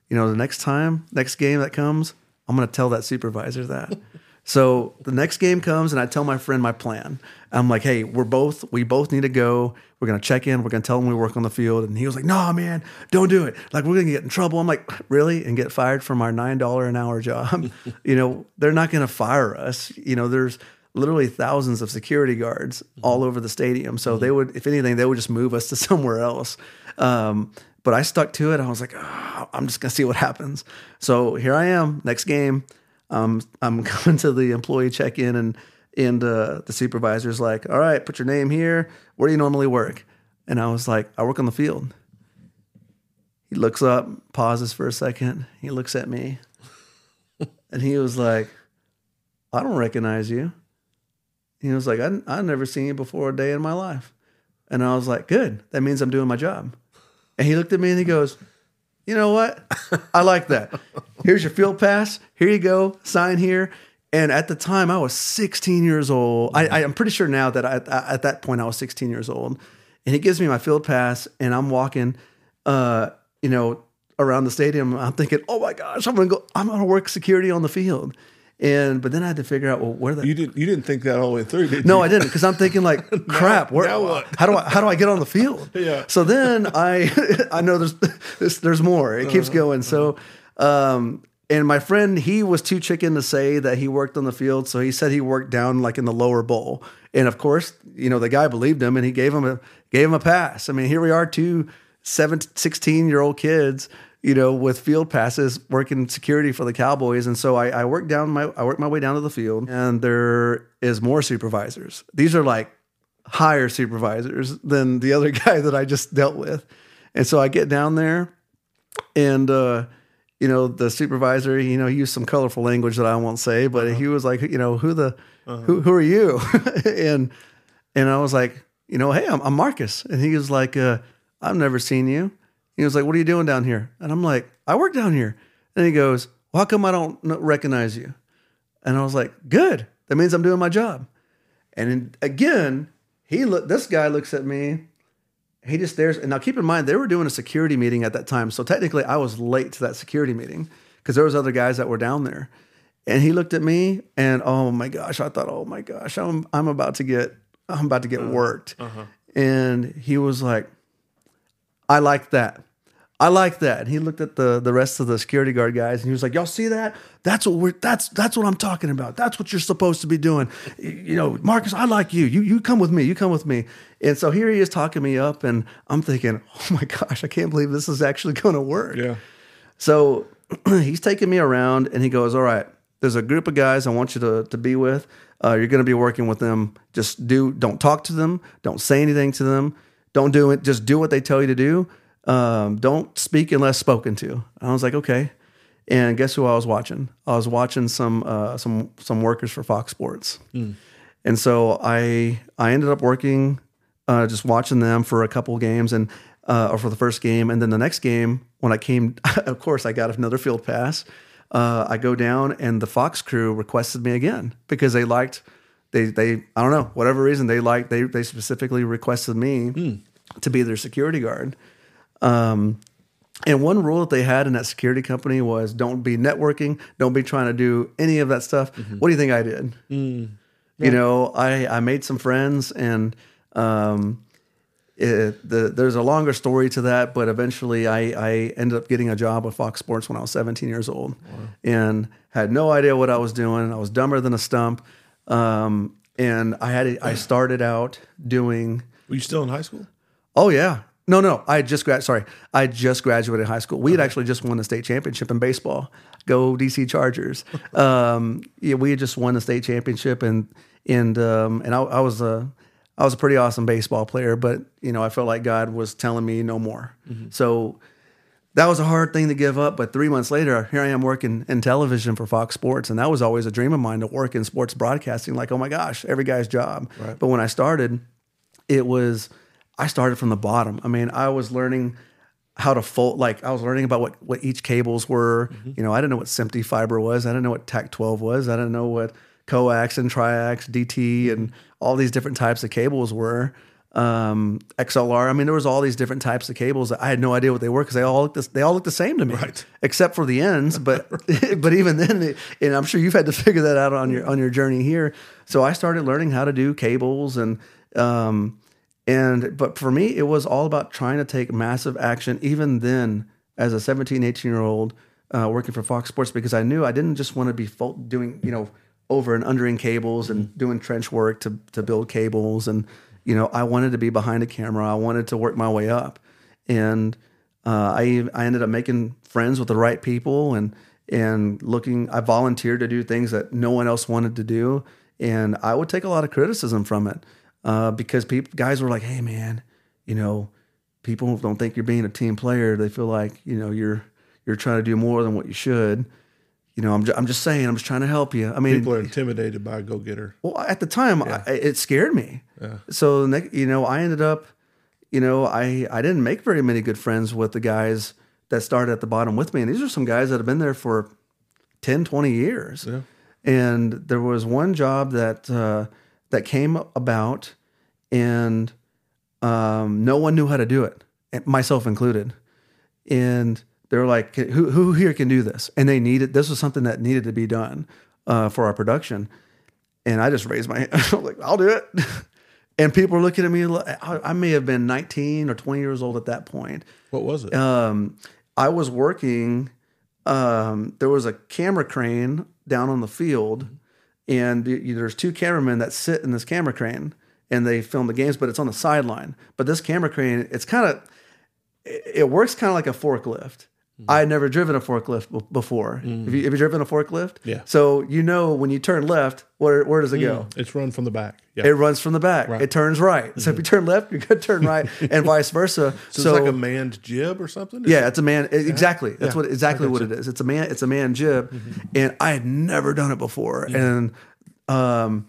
you know, the next time, next game that comes, I'm going to tell that supervisor that. so the next game comes, and I tell my friend my plan. I'm like, hey, we're both, we both need to go. We're going to check in. We're going to tell him we work on the field. And he was like, no, man, don't do it. Like, we're going to get in trouble. I'm like, really? And get fired from our $9 an hour job. you know, they're not going to fire us. You know, there's, literally thousands of security guards all over the stadium. So they would, if anything, they would just move us to somewhere else. Um, but I stuck to it. I was like, "Ah, I'm just gonna see what happens. So here I am, next game. Um, I'm coming to the employee check-in, and and uh, the supervisor's like, "All right, put your name here. Where do you normally work?" And I was like, "I work on the field." He looks up, pauses for a second. He looks at me, and he was like, "I don't recognize you." He was like, I, I've never seen you before a day in my life. And I was like, good. That means I'm doing my job. And he looked at me and he goes, you know what? I like that. Here's your field pass. Here you go. Sign here. And at the time, I was 16 years old. I, I, am pretty sure now that I, at that point, I was 16 years old. And he gives me my field pass, and I'm walking, uh, you know, around the stadium. I'm thinking, oh my gosh, I'm gonna go. I'm gonna work security on the field. And but then I had to figure out well where the You didn't you didn't think that all the way through, did no, you? I didn't because I'm thinking like, crap. Where? How do I how do I get on the field? Yeah. So then I I know there's there's, there's more. It keeps going. So, um, and my friend he was too chicken to say that he worked on the field, so he said he worked down like in the lower bowl. And of course, you know the guy believed him, and he gave him a gave him a pass. I mean, here we are, two seven, 16 year old kids you know, with field passes, working security for the Cowboys, and so I, I worked down my I worked my way down to the field, and there is more supervisors. These are like higher supervisors than the other guy that I just dealt with, and so I get down there, and uh, you know, the supervisor, you know, he used some colorful language that I won't say, but he was like, you know, who the who who are you, and and I was like, you know, hey, I'm, I'm Marcus, and he was like, uh, I've never seen you. He was like, "What are you doing down here?" And I'm like, "I work down here." And he goes, well, "How come I don't recognize you?" And I was like, "Good. That means I'm doing my job." And then again, he look. This guy looks at me. He just stares. And now, keep in mind, they were doing a security meeting at that time, so technically, I was late to that security meeting because there was other guys that were down there. And he looked at me, and oh my gosh, I thought, oh my gosh, I'm I'm about to get I'm about to get uh-huh. worked. Uh-huh. And he was like, I like that. I like that. And he looked at the the rest of the security guard guys and he was like, "Y'all see that? That's what we're that's that's what I'm talking about. That's what you're supposed to be doing. You know, Marcus, I like you. You you come with me. You come with me." And so here he is talking me up and I'm thinking, "Oh my gosh, I can't believe this is actually going to work." Yeah. So he's taking me around and he goes, All right, there's a group of guys I want you to, to be with. Uh, you're going to be working with them. Just do, don't talk to them. Don't say anything to them. Don't do it. Just do what they tell you to do. Um, don't speak unless spoken to. I was like, okay. And guess who I was watching? I was watching some uh, some some workers for Fox Sports, and so I I ended up working uh, just watching them for a couple games and uh, or for the first game, and then the next game when I came, of course I got another field pass. Uh, I go down and the Fox crew requested me again because they liked they they I don't know whatever reason they liked they they specifically requested me to be their security guard. Um, and one rule that they had in that security company was don't be networking, don't be trying to do any of that stuff. What do you think I did? You know, I I made some friends, and um, it, the, there's a longer story to that, but eventually I I ended up getting a job with Fox Sports when I was 17 years old, and had no idea what I was doing. I was dumber than a stump, um, and I had I started out doing. Were you still in high school? Oh yeah. No, no. I just grad. Sorry, I just graduated high school. We had actually just won the state championship in baseball. Go DC Chargers! um, yeah, we had just won the state championship, and and um, and I, I was a I was a pretty awesome baseball player, but you know I felt like God was telling me no more. So that was a hard thing to give up. But three months later, here I am working in television for Fox Sports, and that was always a dream of mine to work in sports broadcasting. Like, oh my gosh, every guy's job. But when I started, it was I started from the bottom. I mean, I was learning how to fold. Like, I was learning about what what each cables were. Mm-hmm. You know, I didn't know what SMPTE fiber was. I didn't know what TAC twelve was. I didn't know what coax and triax, DT, mm-hmm. and all these different types of cables were. Um, XLR. I mean, there was all these different types of cables. that I had no idea what they were because they all looked the, they all looked the same to me, Right. except for the ends. But but even then, it- and I'm sure you've had to figure that out on your on your journey here. So I started learning how to do cables and um, and but for me, it was all about trying to take massive action. Even then, as a 17, 18 year old uh, working for Fox Sports, because I knew I didn't just want to be doing you know over and undering cables and doing trench work to to build cables and you know I wanted to be behind a camera. I wanted to work my way up, and uh, I I ended up making friends with the right people and and looking. I volunteered to do things that no one else wanted to do, and I would take a lot of criticism from it uh, because people guys were like, "Hey, man, you know, people don't think you're being a team player. They feel like you know you're you're trying to do more than what you should." You know, I'm, ju- I'm just saying, I'm just trying to help you. I mean, People are intimidated by a go getter. well, at the time, I, it scared me. Yeah. So, you know, I ended up, you know, I, I didn't make very many good friends with the guys that started at the bottom with me. And these are some guys that have been there for 10, 20 years. Yeah. And there was one job that, uh, that came about and um, no one knew how to do it, myself included. And they were like, "Who who here can do this?" And they needed this was something that needed to be done uh, for our production. And I just raised my hand. I was like, "I'll do it." And people are looking at me. I may have been 19 or 20 years old at that point. What was it? Um, I was working. Um, there was a camera crane down on the field, and there's two cameramen that sit in this camera crane, and they film the games, but it's on the sideline. But this camera crane, it's kind of, it works kind of like a forklift. Mm-hmm. I had never driven a forklift b- before. Have, you, mm-hmm. have you driven a forklift? Yeah. So you know when you turn left, where where does it go? Mm. it's run from the back. Yeah. It runs from the back. It turns right. So if you mm-hmm. turn left, going to turn right, and vice versa. so, it's like a manned jib or something. Yeah, it's a man. it- Exactly. That's Yeah. what exactly what it is. It's a man. It's a man jib, and I had never done it before. And um,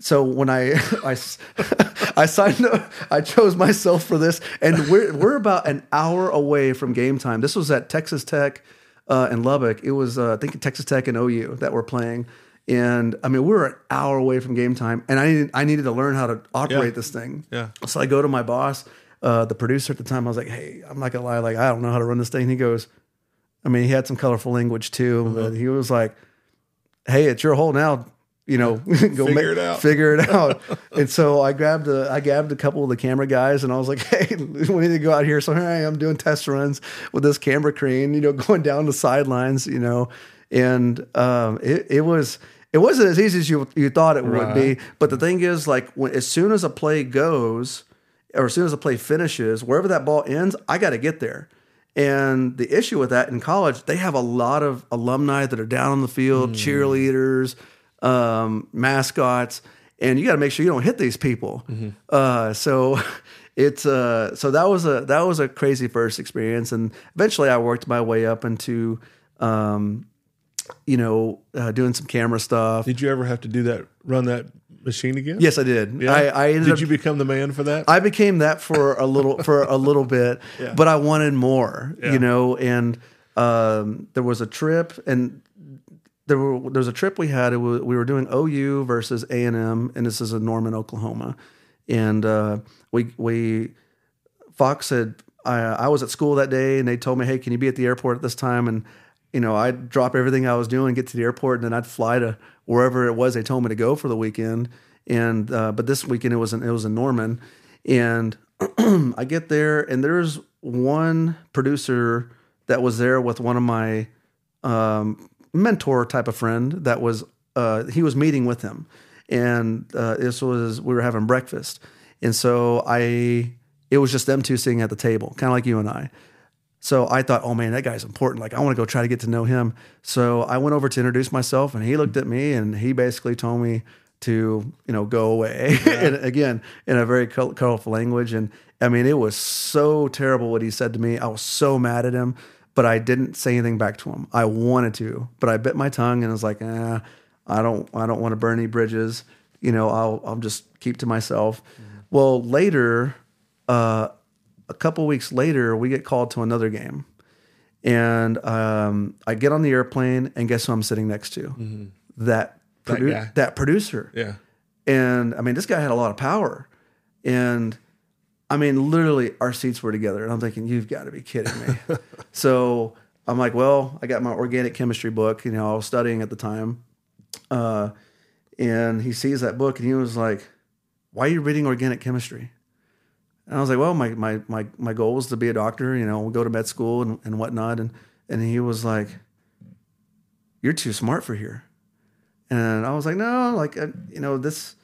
so when I I signed up, I chose myself for this, and we're we're about an hour away from game time. This was at Texas Tech uh, in Lubbock. It was uh, I think Texas Tech and OU that were playing. And I mean, we were an hour away from game time, and I needed, I needed to learn how to operate Yeah. this thing. Yeah. So I go to my boss, uh, the producer at the time. I was like, "Hey, I'm not gonna lie, like I don't know how to run this thing." And he goes, I mean, he had some colorful language too, Uh-huh. but he was like, "Hey, it's your hole now." You know, go Figure it out. Figure it out. and so I grabbed a, I grabbed a couple of the camera guys, and I was like, "Hey, we need to go out here." So here I am doing test runs with this camera crane, you know, going down the sidelines, you know, and um, it, it was it wasn't as easy as you you thought it would be. But the thing is, like, when as soon as a play goes, or as soon as a play finishes, wherever that ball ends, I got to get there. And the issue with that in college, they have a lot of alumni that are down on the field, cheerleaders, um, mascots, and you got to make sure you don't hit these people. Uh, so it's uh, so that was a that was a crazy first experience, and eventually I worked my way up into, um, you know, uh, doing some camera stuff. Did you ever have to do that? Run that machine again? Yes, I did. Yeah? I, I ended Did up you become the man for that? I became that for a little for a little bit, but I wanted more, Yeah. you know. And um, there was a trip, and there were a trip we had. Was, we were doing OU versus A and M, and this is in Norman, Oklahoma. And uh, we we Fox said I, I was at school that day, and they told me, "Hey, can you be at the airport at this time?" And you know, I'd drop everything I was doing, get to the airport, and then I'd fly to wherever it was they told me to go for the weekend. And uh, but this weekend it was in, it was in Norman, and I get there, and there's one producer that was there with one of my um, mentor type of friend that was uh, he was meeting with him, and uh, this was we were having breakfast, and so I it was just them two sitting at the table, kind of like you and I. So I thought, oh man, that guy's important. Like I want to go try to get to know him. So I went over to introduce myself, and he looked at me, and he basically told me to you know go away. and again, in a very col- colorful language, and I mean it was so terrible what he said to me. I was so mad at him, but I didn't say anything back to him. I wanted to, but I bit my tongue and was like, eh, I don't, I don't want to burn any bridges. You know, I'll, I'll just keep to myself. Well, later, uh, a couple weeks later, we get called to another game, and um, I get on the airplane, and guess who I'm sitting next to? That That produ- guy. that producer. yeah. And I mean, this guy had a lot of power. And I mean, literally, our seats were together. And I'm thinking, you've got to be kidding me. so I'm like, well, I got my organic chemistry book. You know, I was studying at the time. Uh, and he sees that book and he was like, why are you reading organic chemistry? And I was like, well, my, my, my, my goal was to be a doctor, you know, go to med school and, and whatnot. And, and he was like, you're too smart for here. And I was like, no, like, uh, you know, this,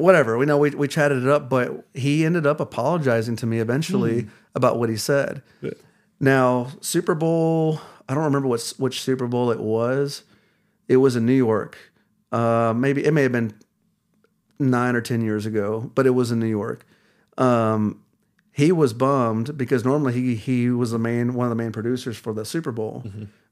whatever. We know we, we chatted it up, but he ended up apologizing to me eventually about what he said. Good. Now, Super Bowl, I don't remember what, which Super Bowl it was. It was in New York. Uh, maybe it may have been nine or 10 years ago, but it was in New York. Um, he was bummed because normally he, he was the main, one of the main producers for the Super Bowl,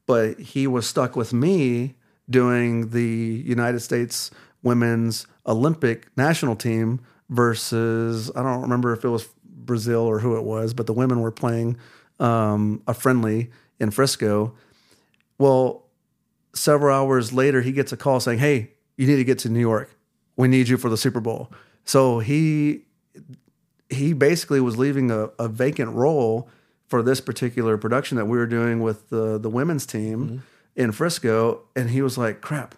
but he was stuck with me doing the United States women's Olympic national team versus I don't remember if it was Brazil or who it was, but the women were playing um, a friendly in Frisco. Well, several hours later, he gets a call saying, "Hey, you need to get to New York. We need you for the Super Bowl." So he he basically was leaving a, a vacant role for this particular production that we were doing with the the women's team in Frisco, and he was like, "Crap,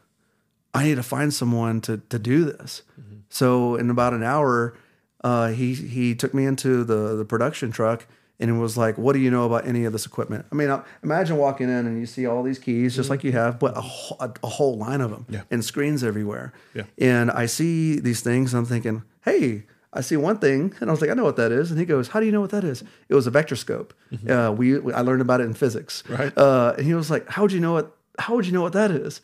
I need to find someone to to do this." So in about an hour, uh, he he took me into the the production truck and it was like, "What do you know about any of this equipment?" I mean, uh, imagine walking in and you see all these keys, just like you have, but a, whole- a, a whole line of them, Yeah. and screens everywhere. Yeah. And I see these things, and I'm thinking, "Hey." I see one thing, and I was like, "I know what that is." And he goes, "How do you know what that is?" It was a vectorscope. Uh, we, we I learned about it in physics. Right. Uh, and he was like, "How would you know what? How would you know what that is?"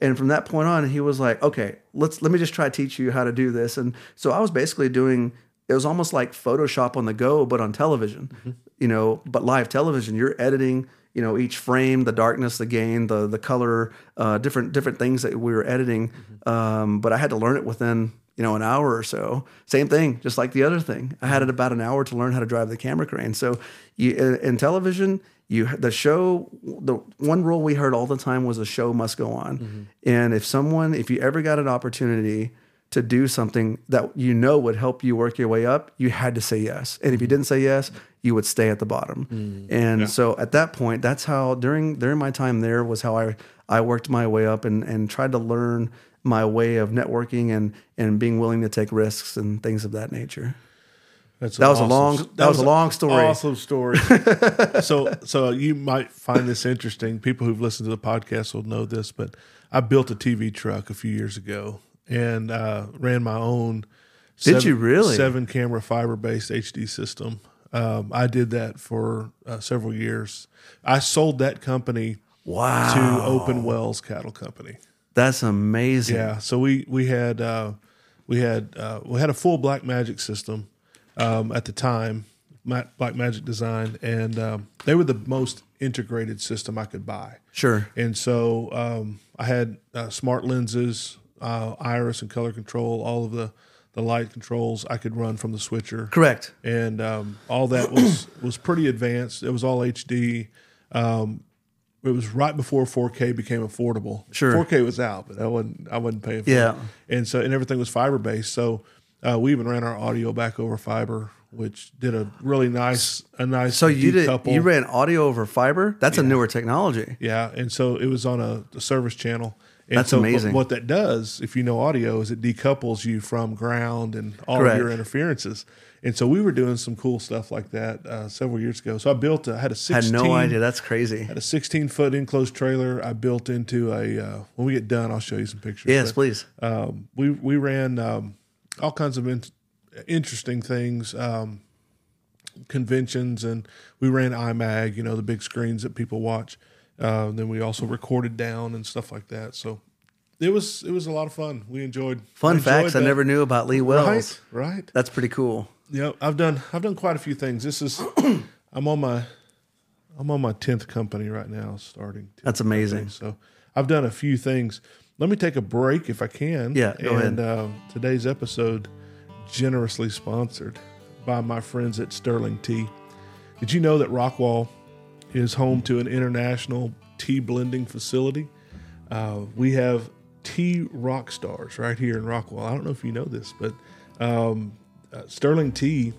And from that point on, he was like, "Okay, let's let me just try to teach you how to do this." And so I was basically doing. It was almost like Photoshop on the go, but on television. You know, but live television, you're editing. You know, each frame, the darkness, the gain, the the color, uh, different different things that we were editing. Um, but I had to learn it within you know an hour or so. Same thing, just like the other thing. I had it about an hour to learn how to drive the camera crane. So you in, in television, you the show the one rule we heard all the time was the show must go on. Mm-hmm. And if someone if you ever got an opportunity to do something that you know would help you work your way up you had to say yes. And if you didn't say yes you would stay at the bottom. Mm. And so at that point that's how during during my time there was how i i worked my way up and and tried to learn my way of networking and and being willing to take risks and things of that nature That's That was a awesome- long- that was a long story. Awesome story. so, so you might find this interesting. People who've listened to the podcast will know this, but I built a TV truck a few years ago and uh, ran my own. Did you really? seven camera fiber based HD system? Um, I did that for uh, several years. I sold that company wow to Open Wells Cattle Company. that's amazing Yeah, so we we had uh, we had uh, we had a full Blackmagic system um, at the time, Blackmagic design, and um, they were the most integrated system I could buy. sure And so um, I had uh, smart lenses, uh, iris and color control, all of the the light controls I could run from the switcher correct and um, all that was was pretty advanced. It was all HD. Um, it was right before 4K became affordable. Sure. 4K was out, but I wasn't I wasn't paying for Yeah. it. And so and everything was fiber based. So uh, we even ran our audio back over fiber, which did a really nice a nice. So you did decouple. you ran audio over fiber? That's a newer technology. Yeah, and so it was on a, a service channel. And That's so amazing. What that does, if you know audio, is it decouples you from ground and all Correct. of your interferences. And so we were doing some cool stuff like that uh, several years ago. So I built, a, I had a Had no idea. That's crazy. had a 16 foot enclosed trailer. I built into a. Uh, when we get done, I'll show you some pictures. Yes, But, please. um, we we ran um, all kinds of in- interesting things, um, conventions, and we ran IMAG, you know, the big screens that people watch. Uh, then we also recorded down and stuff like that. So it was it was a lot of fun. We enjoyed Fun enjoyed facts I never knew about Lee Wells. Right, right. That's pretty cool. Yeah, I've done I've done quite a few things. This is I'm on my I'm on my tenth company right now, starting. That's amazing. So I've done a few things. Let me take a break if I can. Yeah, go ahead. and uh, today's episode generously sponsored by my friends at Sterling Tea. Did you know that Rockwall is home to an international tea blending facility? Uh, we have tea rock stars right here in Rockwall. I don't know if you know this, but um, uh, Sterling Tea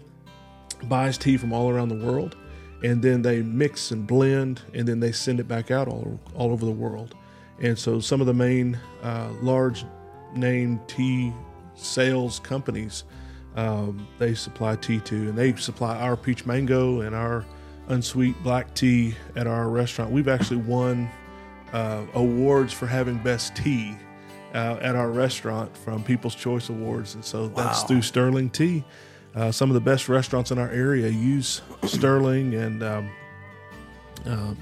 buys tea from all around the world, and then they mix and blend, and then they send it back out all, all over the world. And so, some of the main uh, large name tea sales companies um, they supply tea to, and they supply our peach mango and our unsweet black tea at our restaurant. We've actually won uh, awards for having best tea uh, at our restaurant from People's Choice Awards, and so that's Wow. through Sterling Tea. Uh, some of the best restaurants in our area use Sterling, and um, uh,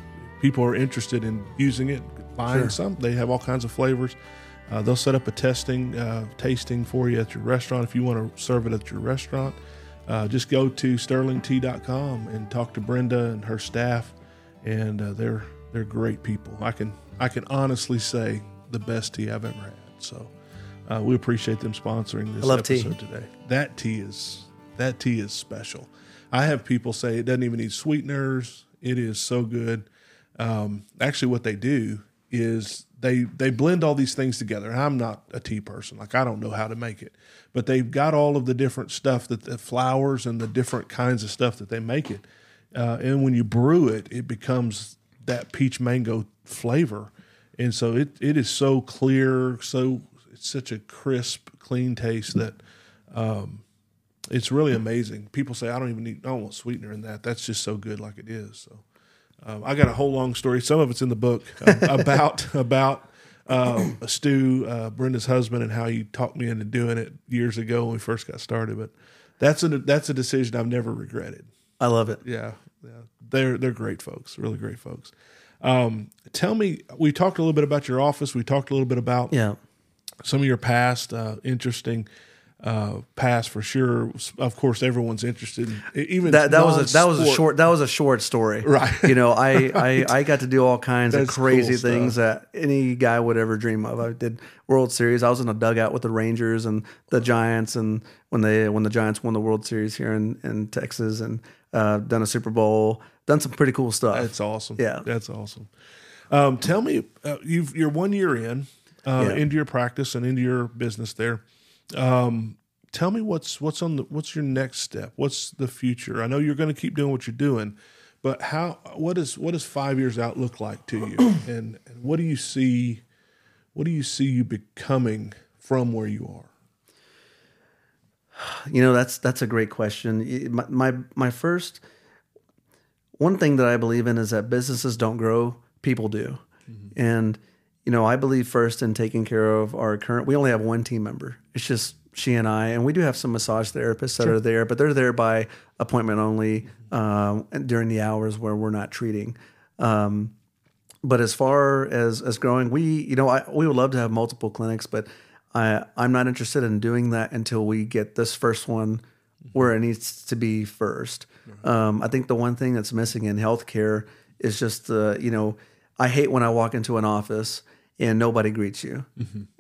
people are interested in using it, buying Sure. some. They have all kinds of flavors. Uh, they'll set up a testing, uh, tasting for you at your restaurant if you want to serve it at your restaurant. Uh, just go to sterlingtea.com and talk to Brenda and her staff, and uh, they're they're great people. I can I can honestly say the best tea I've ever had. So uh, we appreciate them sponsoring this love tea. episode today. That tea is that tea is special. I have people say it doesn't even need sweeteners. It is so good. Um, actually, what they do is they they blend all these things together. And I'm not a tea person; like I don't know how to make it, but they've got all of the different stuff that the flowers and the different kinds of stuff that they make it, uh, and when you brew it, it becomes that peach mango flavor, and so it it is so clear, so it's such a crisp, clean taste that. Um, it's really amazing. People say I don't even need I don't want sweetener in that. That's just so good like it is. So um, I got a whole long story. Some of it's in the book um, about about um, Stu, uh, Brenda's husband, and how he talked me into doing it years ago when we first got started. But that's a that's a decision I've never regretted. I love it. Yeah, yeah, they're they're great folks, really great folks. Um, tell me, we talked a little bit about your office. We talked a little bit about Yeah. some of your past uh, interesting uh, past for sure. Of course, everyone's interested. In, even That that was a that was a short that was a short story. Right. You know, I I, I got to do all kinds That's of crazy cool things that any guy would ever dream of. I did World Series. I was in a dugout with the Rangers and the Giants and when they when the Giants won the World Series here in, in Texas and uh, done a Super Bowl, done some pretty cool stuff. That's awesome. Yeah. that's awesome. Um, tell me, uh, you've you're one year in uh, Yeah. into your practice and into your business there. Um, tell me what's what's on the what's your next step? What's the future? I know you're going to keep doing what you're doing, but how what is what does five years out look like to you? and, and what do you see? What do you see you becoming from where you are? You know, that's that's a great question. My, my my first one thing that I believe in is that businesses don't grow, people do. And you know, I believe first in taking care of our current. We only have one team member. It's just she and I, and we do have some massage therapists that are there, but they're there by appointment only um, and during the hours where we're not treating. Um, but as far as as growing, we you know I, we would love to have multiple clinics, but I I'm not interested in doing that until we get this first one where it needs to be 1st Um, I think the one thing that's missing in healthcare is just the you know I hate when I walk into an office and nobody greets you.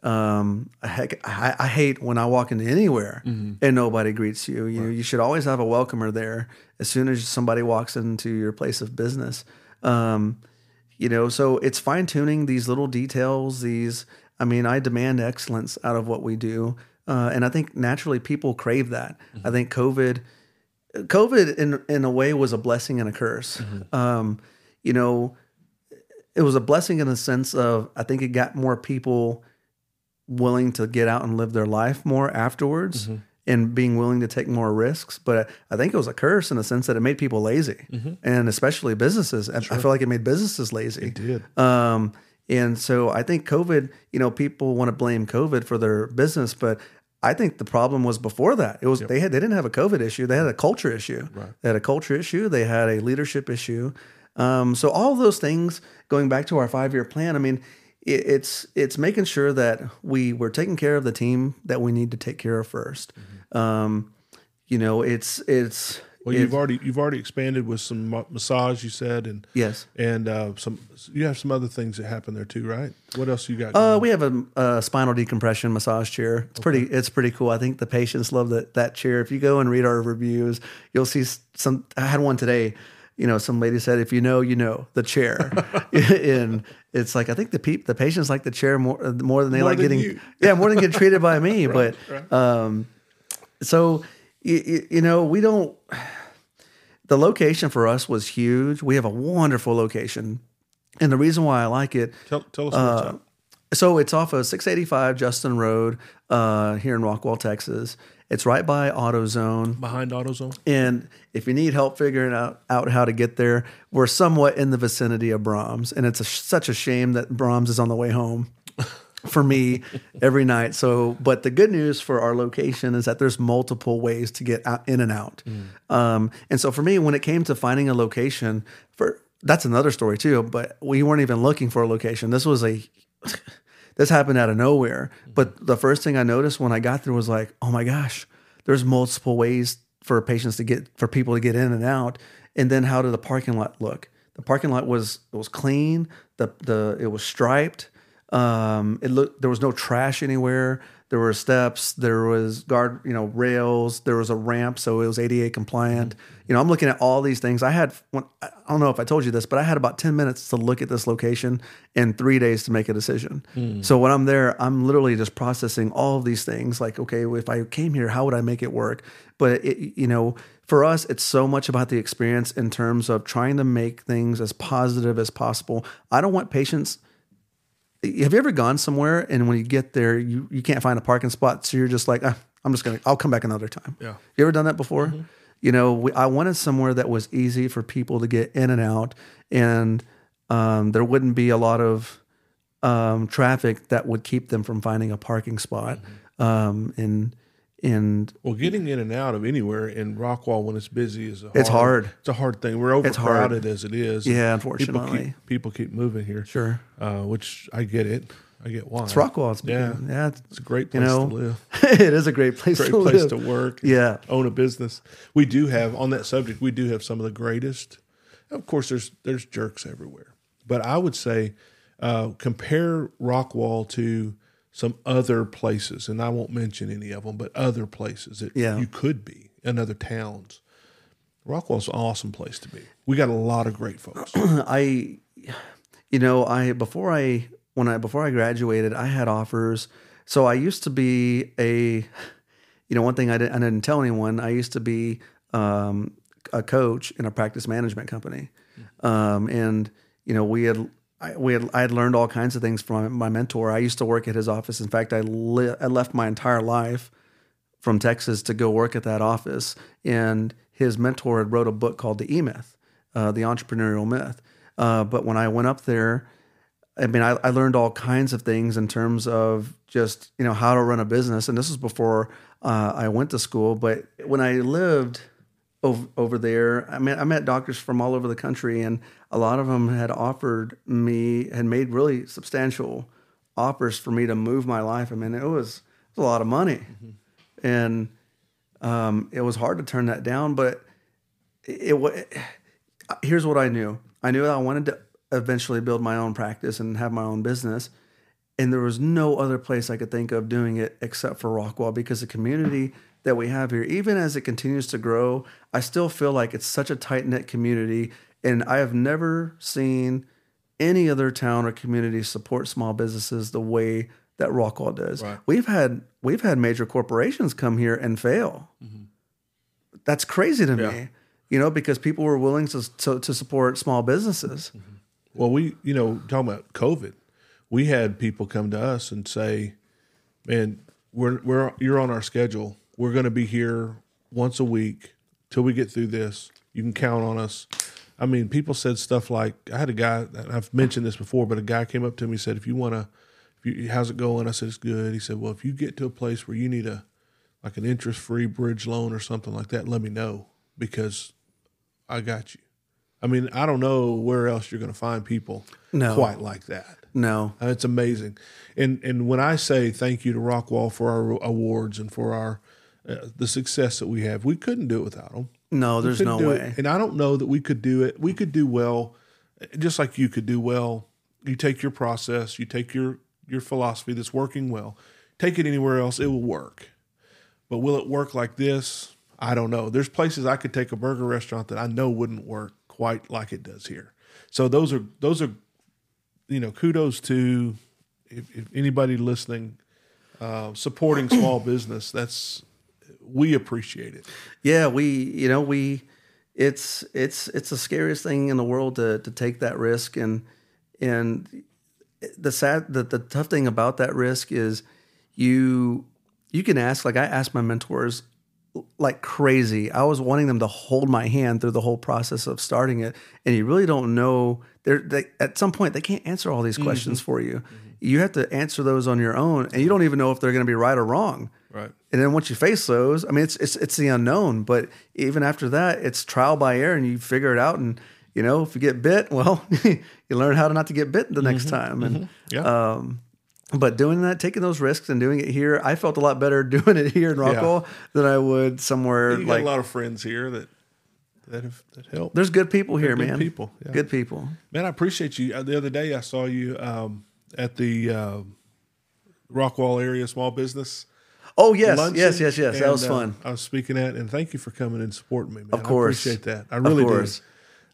Um, heck, I, I hate when I walk into anywhere and nobody greets you. You know, you should always have a welcomer there as soon as somebody walks into your place of business. Um, you know so it's fine tuning these little details these i mean i demand excellence out of what we do uh, and i think naturally people crave that. I think covid covid in in a way was a blessing and a curse. Um, you know it was a blessing in the sense of i think it got more people willing to get out and live their life more afterwards and being willing to take more risks. But I think it was a curse in the sense that it made people lazy and especially businesses. And I feel like it made businesses lazy. It did. Um, and so I think COVID, you know, people want to blame COVID for their business, but I think the problem was before that. It was they had they didn't have a COVID issue; they had a culture issue. They had a culture issue. They had a leadership issue. Um, so all those things, going back to our five year plan, I mean, it, it's it's making sure that we we're taking care of the team that we need to take care of 1st Um, you know, it's it's Well, you've already you've already expanded with some massage. You said and yes. and uh, some you have some other things that happen there too, right? What else you got? Uh, we have a, a spinal decompression massage chair. It's pretty. It's pretty cool. I think the patients love that that chair. If you go and read our reviews, you'll see some. I had one today. You know, some lady said, "If you know, you know." The chair, and it's like I think the peop, the patients like the chair more more than they More like than getting you. yeah more than getting treated by me. but right. um, so you, you know we don't. The location for us was huge. We have a wonderful location, and the reason why I like it tell tell us uh, so it's off of 685 Justin Road uh, here in Rockwall, Texas. It's right by AutoZone. behind AutoZone. And if you need help figuring out, out how to get there, we're somewhat in the vicinity of Braum's. And it's a, such a shame that Braum's is on the way home for me every night. So, but the good news for our location is that there's multiple ways to get out, in and out. Um, and so for me, when it came to finding a location, for that's another story too. But we weren't even looking for a location. This was a this happened out of nowhere. But the first thing I noticed when I got there was like, oh my gosh, there's multiple ways for patients to get for people to get in and out. And then how did the parking lot look? The parking lot was it was clean. The the it was striped. Um, it looked there was no trash anywhere. There were steps. There was guard, you know, rails. There was a ramp, so it was ADA compliant. You know, I'm looking at all these things. I had, I don't know if I told you this, but I had about 10 minutes to look at this location and three days to make a decision. Hmm. So when I'm there, I'm literally just processing all of these things. Like, okay, if I came here, how would I make it work? But it, you know, for us, it's so much about the experience in terms of trying to make things as positive as possible. I don't want patients have you ever gone somewhere and when you get there you, you can't find a parking spot so you're just like ah, i'm just gonna i'll come back another time. Yeah. you ever done that before? You know we, i wanted somewhere that was easy for people to get in and out and um, there wouldn't be a lot of um, traffic that would keep them from finding a parking spot. Um, and and Well, getting in and out of anywhere in Rockwall when it's busy is a hard, It's hard. It's a hard thing. We're hard. overcrowded as it is. Yeah, People unfortunately. keep, people keep moving here. sure uh, which I get it. I get why. it's rockwall it's Yeah. yeah it's, It's a great you place know to live. it is a great place Great to place live to work. yeah Own a business. We do have on that subject. We do have some of the greatest. Of course, there's there's jerks everywhere, but I would say uh, compare Rockwall to some other places, and I won't mention any of them, but other places that Yeah. you could be in other towns. Rockwall's an awesome place to be. We got a lot of great folks. I, you know, I before I when I before I graduated, I had offers. So I used to be a, you know, one thing I didn't, I didn't tell anyone. I used to be um, a coach in a practice management company, um, and you know, we had. I, we had I had learned all kinds of things from my mentor. I used to work at his office. In fact, I, li- I left my entire life from Texas to go work at that office. And his mentor had wrote a book called The E Myth, uh, The Entrepreneurial Myth. Uh, but when I went up there, I mean, I, I learned all kinds of things in terms of just you know how to run a business. And this was before uh, I went to school. But when I lived over, over there, I met I met doctors from all over the country, and a lot of them had offered me had made really substantial offers for me to move my life. I mean, it was, it was a lot of money, and um, it was hard to turn that down. But it, wa here's what I knew. I knew that I wanted to eventually build my own practice and have my own business. And there was no other place I could think of doing it except for Rockwall because the community that we have here, even as it continues to grow, I still feel like it's such a tight knit community. And I have never seen any other town or community support small businesses the way that Rockwall does. Right. We've had we've had major corporations come here and fail. Mm-hmm. That's crazy to Yeah. me. You know, because people were willing to, to to support small businesses. Mm-hmm. Well, we, you know, talking about COVID, we had people come to us and say, "Man, we're we're you're on our schedule. We're going to be here once a week till we get through this. You can count on us." I mean, people said stuff like, "I had a guy. and I've mentioned this before, but a guy came up to me and said, if you want to, if you, how's it going?" I said, "It's good." He said, "Well, if you get to a place where you need a like an interest free bridge loan or something like that, let me know because I got you." I mean, I don't know where else you're going to find people No. quite like that. No. Uh, It's amazing. And and when I say thank you to Rockwall for our awards and for our uh, the success that we have, we couldn't do it without them. No, there's no way. it. And I don't know that we could do it. We could do well, just like you could do well. You take your process, you take your your philosophy that's working well, take it anywhere else, it will work. But will it work like this? I don't know. There's places I could take a burger restaurant that I know wouldn't work quite like it does here. So those are those are you know kudos to if, if anybody listening uh, supporting small business. That's we appreciate it. Yeah, we you know we it's it's it's the scariest thing in the world to to take that risk and and the sad the, the tough thing about that risk is you you can ask like I asked my mentors like crazy. I was wanting them to hold my hand through the whole process of starting it, and you really don't know. They're they, at some point they can't answer all these questions mm-hmm. for you. Mm-hmm. You have to answer those on your own, and you don't even know if they're going to be right or wrong. Right. And then once you face those, I mean, it's it's it's the unknown. But even after that, it's trial by error, and you figure it out. And you know, if you get bit, well, you learn how to not to get bit the next mm-hmm. time. And Yeah. um, but doing that, taking those risks, and doing it here, I felt a lot better doing it here in Rockwall than I would somewhere you like. a lot of friends here that that have that help. There's good people here, good man. people, yeah. Good people. Man, I appreciate you. Uh, The other day I saw you. Um, at the uh, Rockwall area small business. Oh yes, luncheon, yes, yes, yes. That and, was uh, fun. I was speaking at, and thank you for coming and supporting me. Man. Of course. I appreciate that. I really do.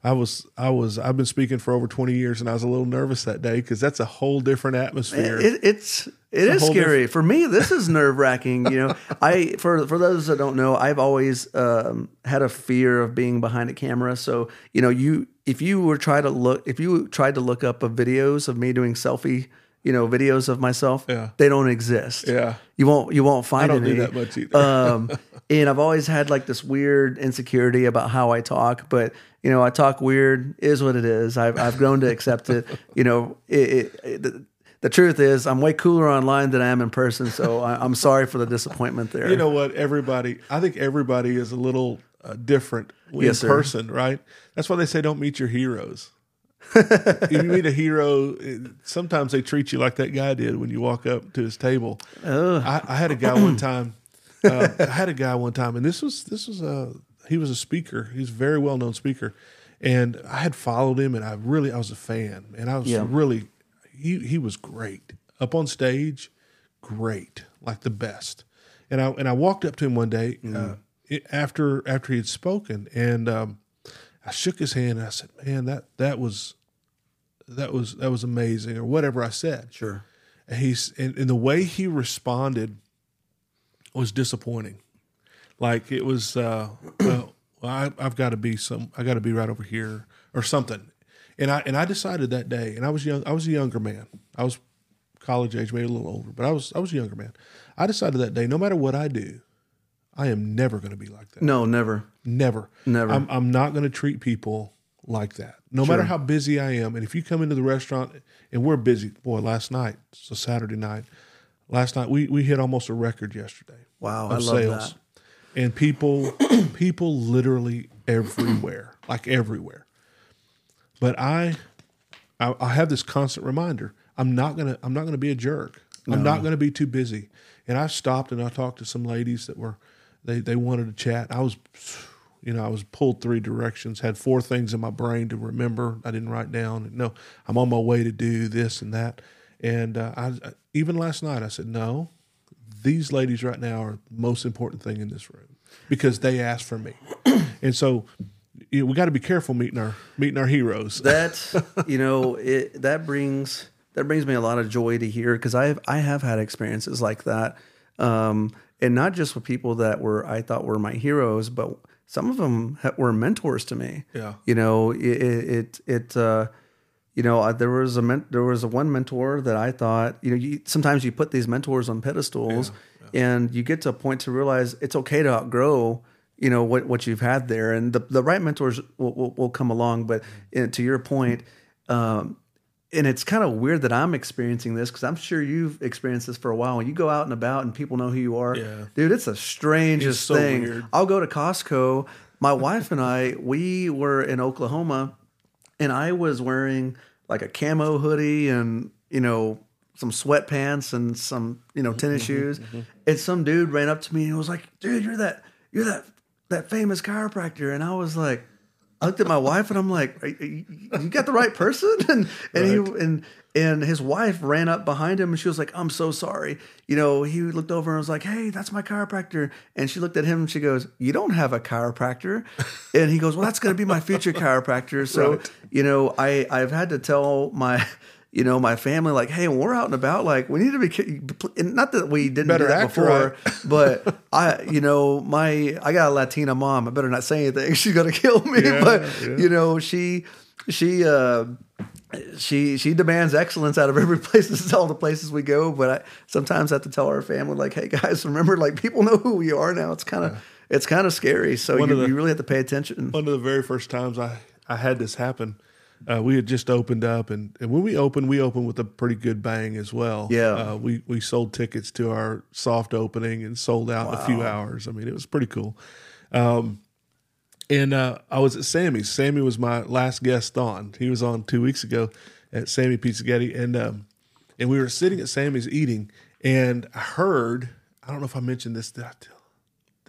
I was, I was, I've been speaking for over twenty years, and I was a little nervous that day because that's a whole different atmosphere. It, it's it a is scary for me. This is nerve wracking. You know, I for for those that don't know, I've always um, had a fear of being behind a camera. So you know, you if you were try to look if you tried to look up of videos of me doing selfie, you know, videos of myself, Yeah. they don't exist. yeah, You won't you won't find I don't any. do that much either. um, and I've always had like this weird insecurity about how I talk, but you know, I talk weird is what it is. I've I've grown to accept it. You know, it, it, it, the, the truth is, I'm way cooler online than I am in person. So I, I'm sorry for the disappointment there. you know what? Everybody, I think everybody is a little uh, different in Yes, sir. person, right? That's why they say don't meet your heroes. if you meet a hero, sometimes they treat you like that guy did when you walk up to his table. I, I had a guy one time. Uh, I had a guy one time, and this was this was a he was a speaker. He's a very well known speaker, and I had followed him, and I really I was a fan, and I was Yeah. really he he was great up on stage, great like the best. And I and I walked up to him one day uh, after after he had spoken, and um, I shook his hand and I said, "Man, that that was that was that was amazing," or whatever I said. sure. And he's and, and the way he responded was disappointing. Like it was, uh, well, I, I've got to be some, I got to be right over here or something. And I and I decided that day, and I was young, I was a younger man. I was college age, maybe a little older, but I was I was a younger man. I decided that day, no matter what I do, I am never going to be like that. No, never. Never. Never. I'm, I'm not going to treat people like that. No matter how busy I am. And if you come into the restaurant and we're busy, boy, last night, it's a Saturday night. Last night we, we hit almost a record yesterday. Wow, of I love that. And people people literally everywhere. like everywhere. But I, I I have this constant reminder. I'm not gonna I'm not gonna be a jerk. I'm not gonna be too busy. And I stopped and I talked to some ladies that were they they wanted to chat. I was you know, I was pulled three directions, had four things in my brain to remember. I didn't write down. No, I'm on my way to do this and that. And uh, I, even last night, I said, no, these ladies right now are the most important thing in this room because they asked for me. and so you know, we got to be careful meeting our meeting our heroes. that you know it that brings that brings me a lot of joy to hear because I have I have had experiences like that, um, and not just with people that were I thought were my heroes, but some of them ha- were mentors to me. Yeah. you know it it it. uh, you know, there was a men- there was a one mentor that I thought, you know, you, sometimes you put these mentors on pedestals, and you get to a point to realize it's okay to outgrow, you know, what what you've had there, and the the right mentors will will, will come along. But to your point, um, and it's kind of weird that I'm experiencing this because I'm sure you've experienced this for a while. When you go out and about and people know who you are, Yeah. dude, it's the strangest It's so thing. weird. I'll go to Costco. My wife and I, we were in Oklahoma and I was wearing like a camo hoodie and you know some sweatpants and some you know tennis mm-hmm, shoes. Mm-hmm, mm-hmm. And some dude ran up to me and was like, "Dude, you're that you're that that famous chiropractor." And I was like, I looked at my wife and I'm like, you "You got the right person?" And and he and and his wife ran up behind him and she was like, "I'm so sorry." You know, he looked over and was like, "Hey, that's my chiropractor." And she looked at him and she goes, "You don't have a chiropractor." and he goes, "Well, that's going to be my future chiropractor." So, you know, I I've had to tell my you know, my family, like, hey, when we're out and about, like, we need to be, not that we didn't Better do that before, right. but I, you know, my, I got a Latina mom. I better not say anything. She's gonna kill me. Yeah, but yeah. you know, she, she, uh, she, she demands excellence out of every place. This is all the places we go. But I sometimes have to tell our family, like, hey guys, remember, like, people know who we are now. It's kind of, it's kind of scary. So you, the- you really have to pay attention. One of the very first times I, I had this happen, uh, we had just opened up, and, and when we opened, we opened with a pretty good bang as well. Yeah. uh, we we sold tickets to our soft opening and sold out in a few hours. I mean, it was pretty cool. Um, and uh, I was at Sammy's. Sammy was my last guest on. He was on two weeks ago at Sammy Pizzagetti, and um, and we were sitting at Sammy's eating, and I heard. I don't know if I mentioned this. Did I tell?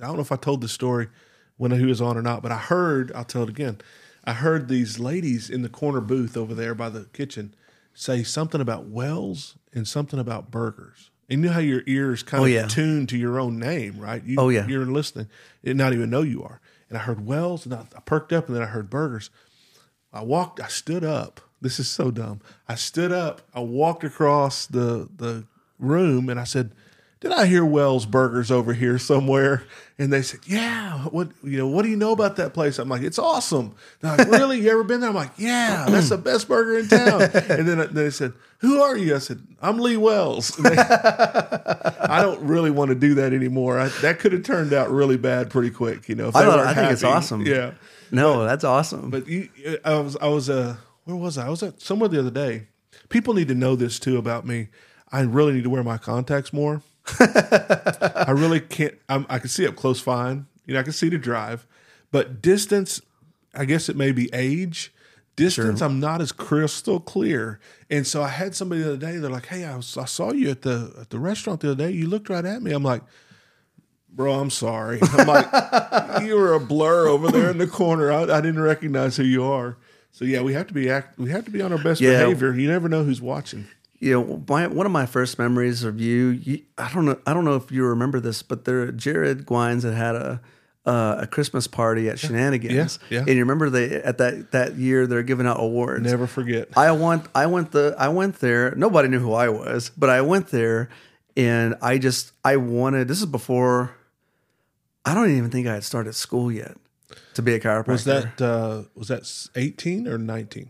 I don't know if I told the story when he was on or not, but I heard. I'll tell it again. I heard these ladies in the corner booth over there by the kitchen say something about Wells and something about burgers. And you know how your ears kind Oh, of yeah. tuned to your own name, right? You, Oh, yeah. You're listening and not even know you are. And I heard Wells and I, I perked up and then I heard burgers. I walked, I stood up. This is so dumb. I stood up, I walked across the the room and I said, Did I hear Wells Burgers over here somewhere? And they said, Yeah. What you know, what do you know about that place? I'm like, It's awesome. They're like, Really? You ever been there? I'm like, Yeah, that's the best burger in town. And then they said, Who are you? I said, I'm Lee Wells. They- I don't really want to do that anymore. I, that could have turned out really bad pretty quick, you know. I don't- I think it's awesome. Yeah. No, that's awesome. But you, I was, I was, uh, where was I? I was at somewhere the other day. People need to know this too about me. I really need to wear my contacts more. I really can't. I'm, I can see up close fine. You know, I can see to drive, but distance. I guess it may be age. Distance, I'm not as crystal clear. And so I had somebody the other day. They're like, "Hey, I, was, I saw you at the at the restaurant the other day. You looked right at me." I'm like, bro, I'm sorry. I'm like, you were a blur over there in the corner. I, I didn't recognize who you are. So yeah, we have to be act. We have to be on our best Yeah. behavior. You never know who's watching. You know, my, one of my first memories of you, you, I don't know, I don't know if you remember this, but there, Jared Gwines had had a uh, a Christmas party at Shenanigans, Yeah, yeah. and you remember they at that that year they're giving out awards. Never forget. I went, I went the, I went there. Nobody knew who I was, but I went there, and I just, I wanted. This is before. I don't even think I had started school yet to be a chiropractor. Was that uh, was that 18 or 19?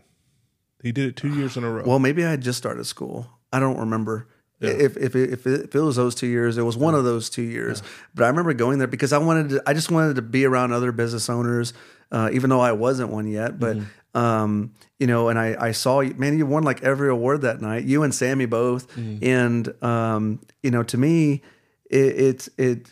He did it two years in a row. Well, maybe I had just started school. I don't remember. If if it, if, it, if it was those two years, it was one of those two years. But I remember going there because I wanted to. I just wanted to be around other business owners, uh, even though I wasn't one yet. But um, you know, and I I saw you, man. You won like every award that night. You and Sammy both. And um, you know, to me, it it it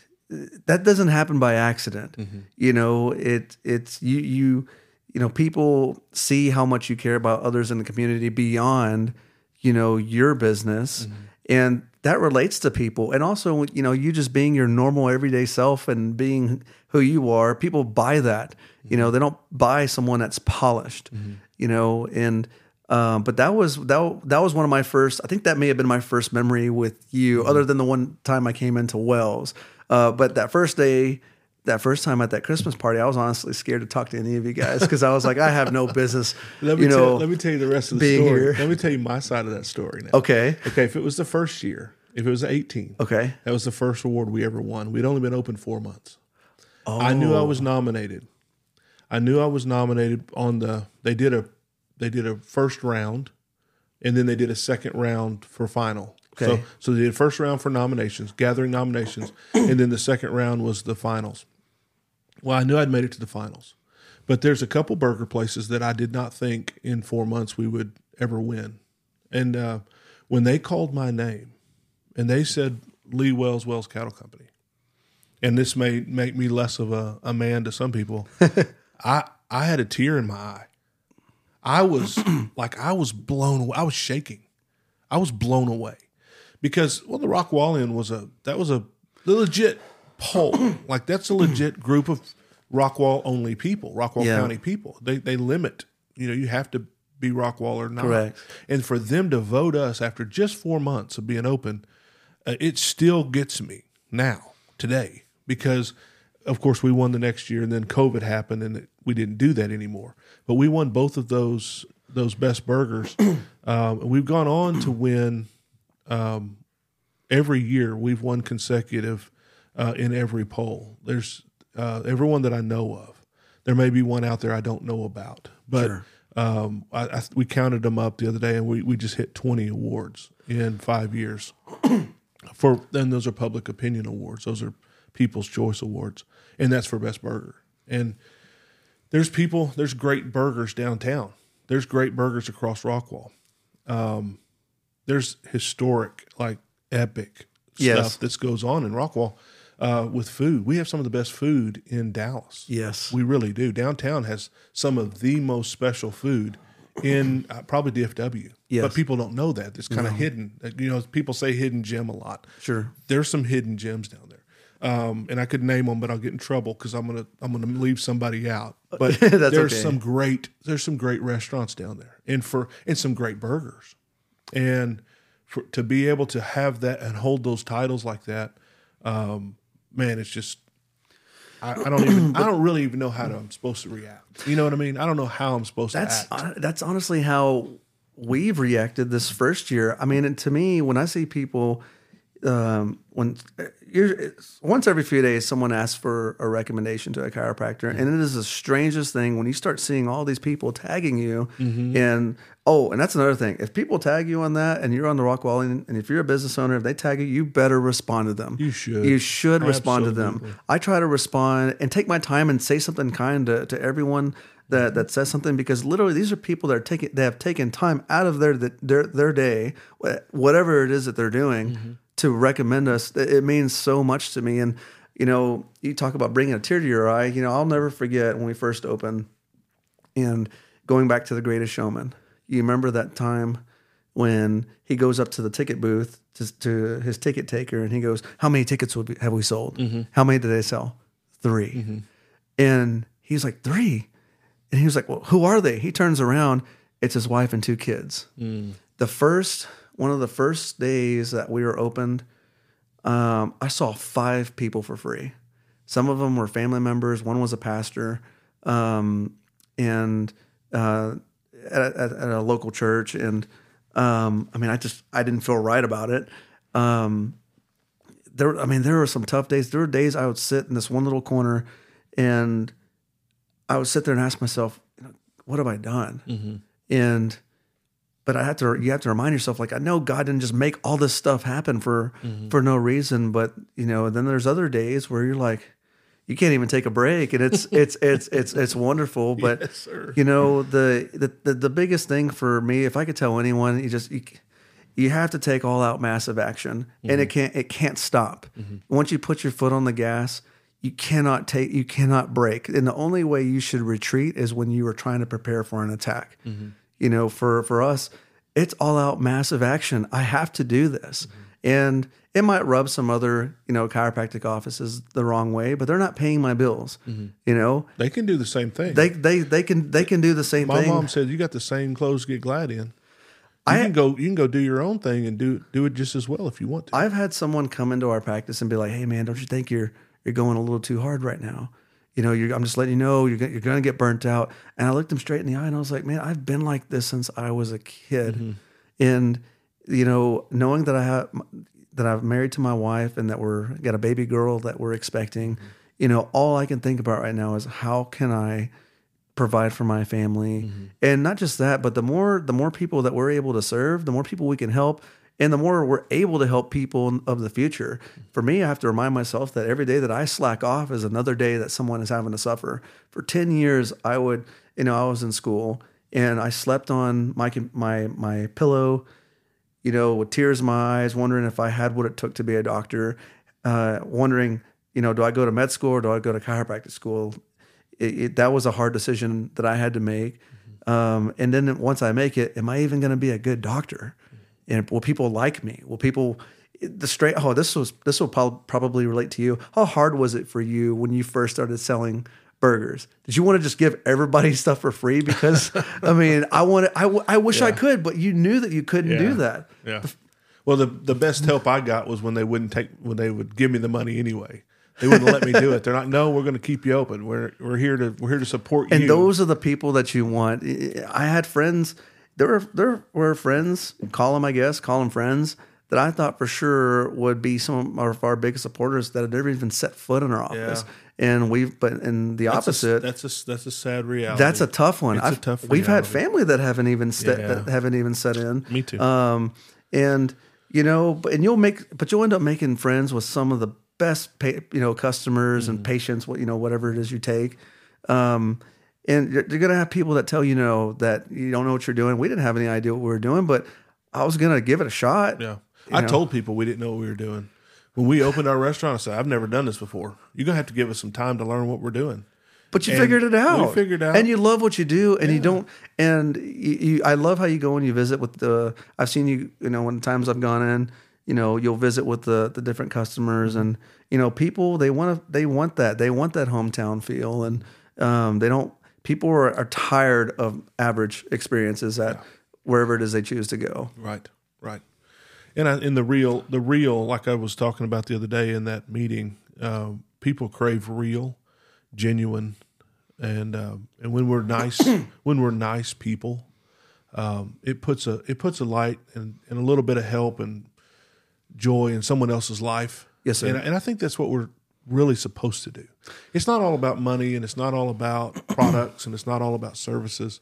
that doesn't happen by accident. You know, it it's you you you know people see how much you care about others in the community beyond you know your business. And that relates to people. And also you know you just being your normal everyday self and being who you are people buy that. You know they don't buy someone that's polished you know and um, but that was that, that was one of my first i think that may have been my first memory with you other than the one time i came into wells. Uh, but that first day that first time at that Christmas party, I was honestly scared to talk to any of you guys because I was like, I have no business, let me you know. tell, let me tell you the rest of the story. here. Let me tell you my side of that story now. okay, Okay, if it was the first year, if it was 18, okay, that was the first award we ever won. We'd only been open four months. I knew I was Oh. nominated. I knew I was nominated on the. They did a, they did a first round, and then they did a second round for final. So Okay. so they did first round for nominations, gathering nominations, and then the second round was the finals. Well, I knew I'd made it to the finals, but there's a couple burger places that I did not think in four months we would ever win. And uh, when they called my name, and they said Lee Wells Wells Cattle Company, and this may make me less of a, a man to some people. I I had a tear in my eye. I was like I was blown away. I was shaking. I was blown away because well, the Rockwall Inn was a that was a legit poll. like that's a legit group of Rockwall only people, Rockwall Yeah. County people. They they limit. You know, you have to be Rockwall or not. Correct. And for them to vote us after just four months of being open, uh, it still gets me now today because of course we won the next year and then covid happened and it, we didn't do that anymore but we won both of those those best burgers um, we've gone on to win um, every year we've won consecutive uh, in every poll. There's uh, everyone that i know of. There may be one out there i don't know about but Sure. um, I, I, we counted them up the other day and we, we just hit 20 awards in five years. For then those are public opinion awards. Those are people's choice awards. And that's for best burger. And there's people there's great burgers downtown. There's great burgers across rockwall. Um, there's historic like epic Yes. stuff that goes on in rockwall uh, with food we have some of the best food in dallas yes, we really do downtown has some of the most special food in uh, probably dfw Yes. but people don't know that it's kind of hidden you know people say hidden gem a lot sure. there's some hidden gems down there. Um, and I could name them, but I'll get in trouble because I'm gonna I'm gonna leave somebody out. But there's okay. some great there's some great restaurants down there, and for and some great burgers. and for, to be able to have that and hold those titles like that, um, man, it's just. I, I don't even. I don't really even know how to, I'm supposed to react. You know what I mean? I don't know how I'm supposed That's to act. hon- that's honestly how we've reacted this first year. I mean, and to me, when I see people, um, when you're it's- once every few days, someone asks for a recommendation to a chiropractor, and it is the strangest thing when you start seeing all these people tagging you. Mm-hmm. And oh, and that's another thing. If people tag you on that, and you're on the rock wall, and, and if you're a business owner, if they tag you, you better respond to them. You should. You should respond to them. I try to respond and take my time and say something kind to, to everyone that, that says something because literally these are people that are taking they have taken time out of their their their day, whatever it is that they're doing, mm-hmm. to recommend us. It it means so much to me. And you know, you talk about bringing a tear to your eye. You know, I'll never forget when we first opened and going back to the greatest showman. You remember that time when he goes up to the ticket booth to, to his ticket taker and he goes, How many tickets would we, have we sold? How many did they sell? 3 And he's like, Three? And he was like, Well, who are they? He turns around, it's his wife and two kids. The first, one of the first days that we were opened, um, I saw five people for free. Some of them were family members. One was a pastor, um, and uh, at, at, at a local church. And um, I mean, I just I didn't feel right about it. Um, there, I mean, there were some tough days. There were days I would sit in this one little corner, and I would sit there and ask myself, "What have I done?" And but I have to you have to remind yourself like I know God didn't just make all this stuff happen for for no reason but you know then there's other days where you're like you can't even take a break and it's it's it's it's it's wonderful but Yes, you know the, the the the biggest thing for me if I could tell anyone you just you, you have to take all out massive action and it mm-hmm. can't it can't stop. Mm-hmm. Once you put your foot on the gas you cannot take you cannot break and the only way you should retreat is when you are trying to prepare for an attack. Mm-hmm. You know for for us it's all out massive action. I have to do this and it might rub some other you know chiropractic offices the wrong way but they're not paying my bills mm-hmm. you know They can do the same thing. they they they can they can do the same My thing mom said you got the same clothes get glad in. You can go. You can go do your own thing and do do it just as well if you want to. I've had someone come into our practice and be like, "Hey, man, don't you think you're you're going a little too hard right now? You know, you're, I'm just letting you know you're you're going to get burnt out." And I looked them straight in the eye and I was like, "Man, I've been like this since I was a kid." Mm-hmm. And you know, knowing that I have that I'm married to my wife and that we're got a baby girl that we're expecting, mm-hmm. you know, all I can think about right now is how can I provide for my family? Mm-hmm. And not just that but the more the more people that we're able to serve the more people we can help and the more we're able to help people of the future. Mm-hmm. For me i have to remind myself that every day that i slack off is another day that someone is having to suffer. For 10 years i would you know i was in school and i slept on my my my pillow you know, with tears in my eyes, wondering if I had what it took to be a doctor, uh, wondering, you know, do I go to med school or do I go to chiropractic school? It, it, that was a hard decision that I had to make. Um, and then once I make it, am I even going to be a good doctor? And will people like me? Will people the straight? Oh, this was this will prob- probably relate to you. How hard was it for you when you first started selling? Burgers. Did you want to just give everybody stuff for free? Because I mean, I want to, I wish I could, but you knew that you couldn't do that. Yeah. Well, the the best help I got was when they wouldn't take when they would give me the money anyway. They wouldn't let me do it. They're like, no, we're going to keep you open. We're we're here to we're here to support you. And those are the people that you want. I had friends. There were there were friends. Call them, I guess. Call them friends that I thought for sure would be some of our biggest supporters that had never even set foot in our office. Yeah. And we've, but in the that's opposite, A, that's a that's a sad reality. That's a tough one. It's a I've- tough We've had family that haven't even st- Yeah. that haven't even set in. Me too. Um, and you know, and you'll make, but you'll end up making friends with some of the best, pa- you know, customers Mm-hmm. and patients. What you know, whatever it is you take. Um, and you're, you're gonna have people that tell you know that you don't know what you're doing. We didn't have any idea what we were doing, but I was gonna give it a shot. Yeah. I know? told people we didn't know what we were doing. When we opened our restaurant, I said, I've never done this before. You're going to have to give us some time to learn what we're doing. But you And figured it out. we figured out. and you love what you do, and you don't. And you, you, I love how you go and you visit with the. I've seen you. You know, when times I've gone in, you know, you'll visit with the the different customers, and you know, people they want to they want that they want that hometown feel, and um, they don't. People are, are tired of average experiences at wherever it is they choose to go. Right. Right. And I, in the real, the real, like I was talking about the other day in that meeting, uh, people crave real, genuine, and uh, and when we're nice, when we're nice people, um, it puts a it puts a light and, and a little bit of help and joy in someone else's life. Yes, sir. And, and I think that's what we're really supposed to do. It's not all about money, and it's not all about products, and it's not all about services.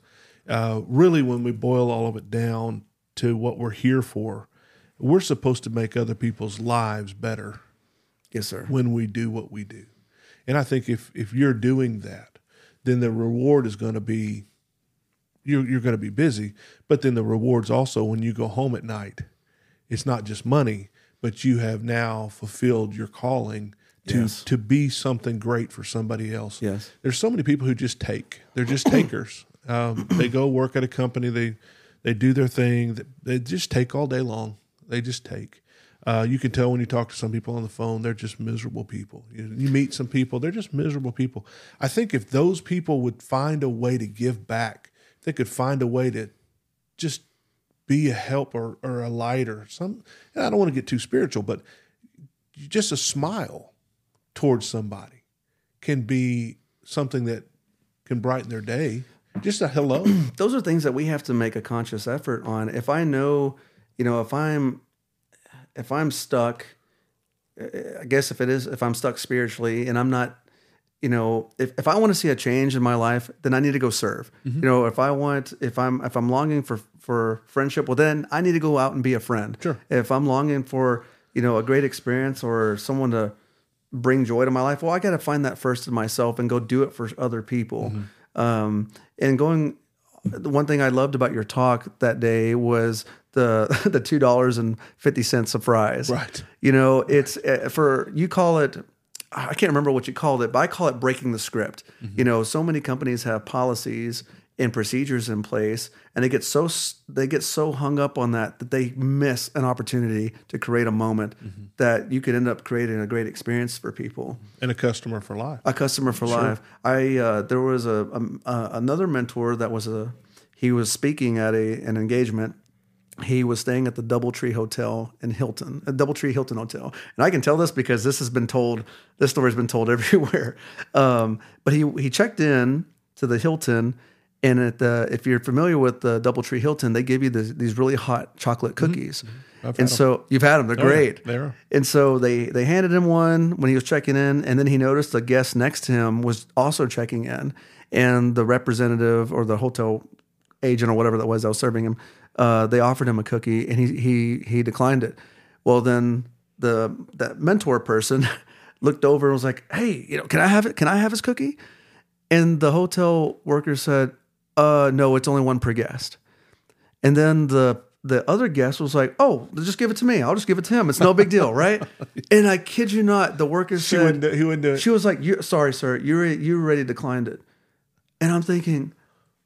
Uh, really, when we boil all of it down to what we're here for, we're supposed to make other people's lives better Yes, sir. when we do what we do. And I think if if you're doing that, then the reward is going to be you're you're going to be busy, but then the rewards also when you go home at night, it's not just money, but you have now fulfilled your calling to Yes. to be something great for somebody else. Yes. There's so many people who just take. They're just takers. Um, they go work at a company. They they do their thing. They- They just take all day long. They just take. Uh, you can tell when you talk to some people on the phone, they're just miserable people. You, you meet some people, they're just miserable people. I think if those people would find a way to give back, they could find a way to just be a help or, or a light or some. And I don't want to get too spiritual, but just a smile towards somebody can be something that can brighten their day. Just a hello. those are things that we have to make a conscious effort on. If I know, you know, if I'm if I'm stuck, uh, I guess if it is if I'm stuck spiritually and I'm not, you know, if, if I want to see a change in my life, then I need to go serve. You know, if I want if I'm if I'm longing for for friendship, well then I need to go out and be a friend. Sure. If I'm longing for, you know, a great experience or someone to bring joy to my life, well, I got to find that first in myself and go do it for other people. Um, and going, the one thing I loved about your talk that day was the the two dollars and fifty cents of fries. Right. You know, it's uh, for you call it. I can't remember what you called it, but I call it breaking the script. You know, so many companies have policies and procedures in place, and they get so they get so hung up on that that they miss an opportunity to create a moment that you could end up creating a great experience for people and a customer for life. a customer for life. I uh, there was a, um uh, another mentor that was a he was speaking at a an engagement. He was staying at the DoubleTree Hotel in Hilton, a DoubleTree Hilton Hotel, and I can tell this because this has been told. This story has been told everywhere. Um, but he he checked in to the Hilton, and at the if you're familiar with the DoubleTree Hilton, they give you this, these really hot chocolate cookies. I've and so you've had them; they're Oh, yeah, great. they are. And so they they handed him one when he was checking in, and then he noticed the guest next to him was also checking in, and the representative or the hotel agent or whatever that was that was serving him, uh, they offered him a cookie, and he he he declined it. Well, then the that mentor person looked over and was like, "Hey, you know, can I have it? Can I have his cookie?" And the hotel worker said, "Uh, no, it's only one per guest." And then the the other guest was like, "Oh, just give it to me. I'll just give it to him. It's no big deal, right?" and I kid you not, the worker She said, wouldn't do, he wouldn't do it. "She was like, you sorry, sir, you re- you already declined it." And I'm thinking,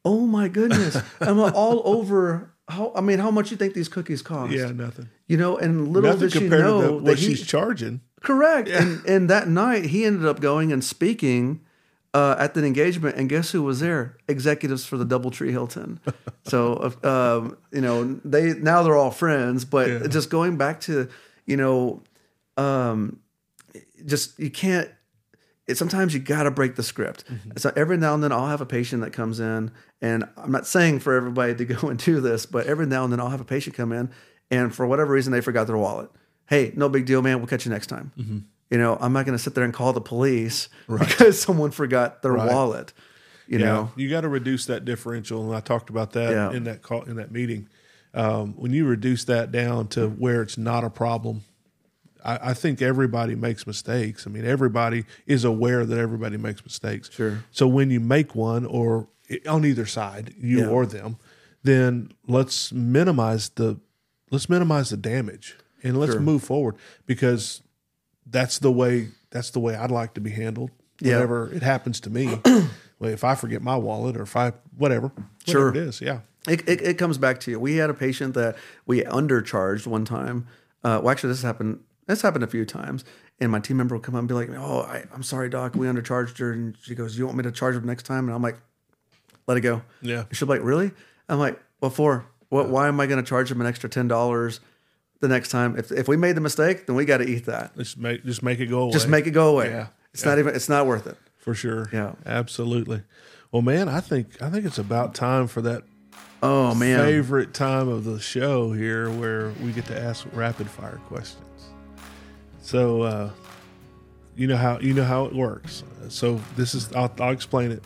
"Oh my goodness, I'm all over." How I mean, how much you think these cookies cost? yeah, nothing. you know, and little Nothing did she know that what he, she's charging. Correct. And and that night he ended up going and speaking uh, at the engagement, and guess who was there? Executives for the DoubleTree Hilton. so uh, um, you know they now they're all friends, but Yeah. just going back to you know, um, just you can't. It, sometimes you got to break the script. Mm-hmm. So every now and then I'll have a patient that comes in, and I'm not saying for everybody to go and do this, but every now and then I'll have a patient come in, and for whatever reason they forgot their wallet. Hey, no big deal, man. We'll catch you next time. Mm-hmm. You know, I'm not going to sit there and call the police because someone forgot their Right. wallet. You know, you got to reduce that differential, and I talked about that Yeah. in that call in that meeting. Um, when you reduce that down to mm-hmm. where it's not a problem, I, I think everybody makes mistakes. I mean, everybody is aware that everybody makes mistakes. Sure. So when you make one, or on either side, you Yeah. or them, then let's minimize the let's minimize the damage and let's Sure. move forward because that's the way that's the way I'd like to be handled. Yeah. Whenever it happens to me, well, if I forget my wallet or if I whatever, Sure. whatever it is, yeah, It, it, it comes back to you. We had a patient that we undercharged one time. Uh, well, actually, this happened. This happened a few times, and my team member will come up and be like, "Oh, I, I'm sorry, doc. We undercharged her." And she goes, "You want me to charge her next time?" And I'm like, "Let it go." yeah, And she'll be like, "Really?" I'm like, "What for?" What? Why am I going to charge them an extra ten dollars the next time? If if we made the mistake, then we got to eat that. Just make just make it go away. Just make it go away. Yeah. It's not even. It's not worth it. for sure. Yeah. absolutely. Well, man, I think I think it's about time for that Oh man. favorite time of the show here, where we get to ask rapid fire questions. So, uh, you know how you know how it works. So this is I'll, I'll explain it.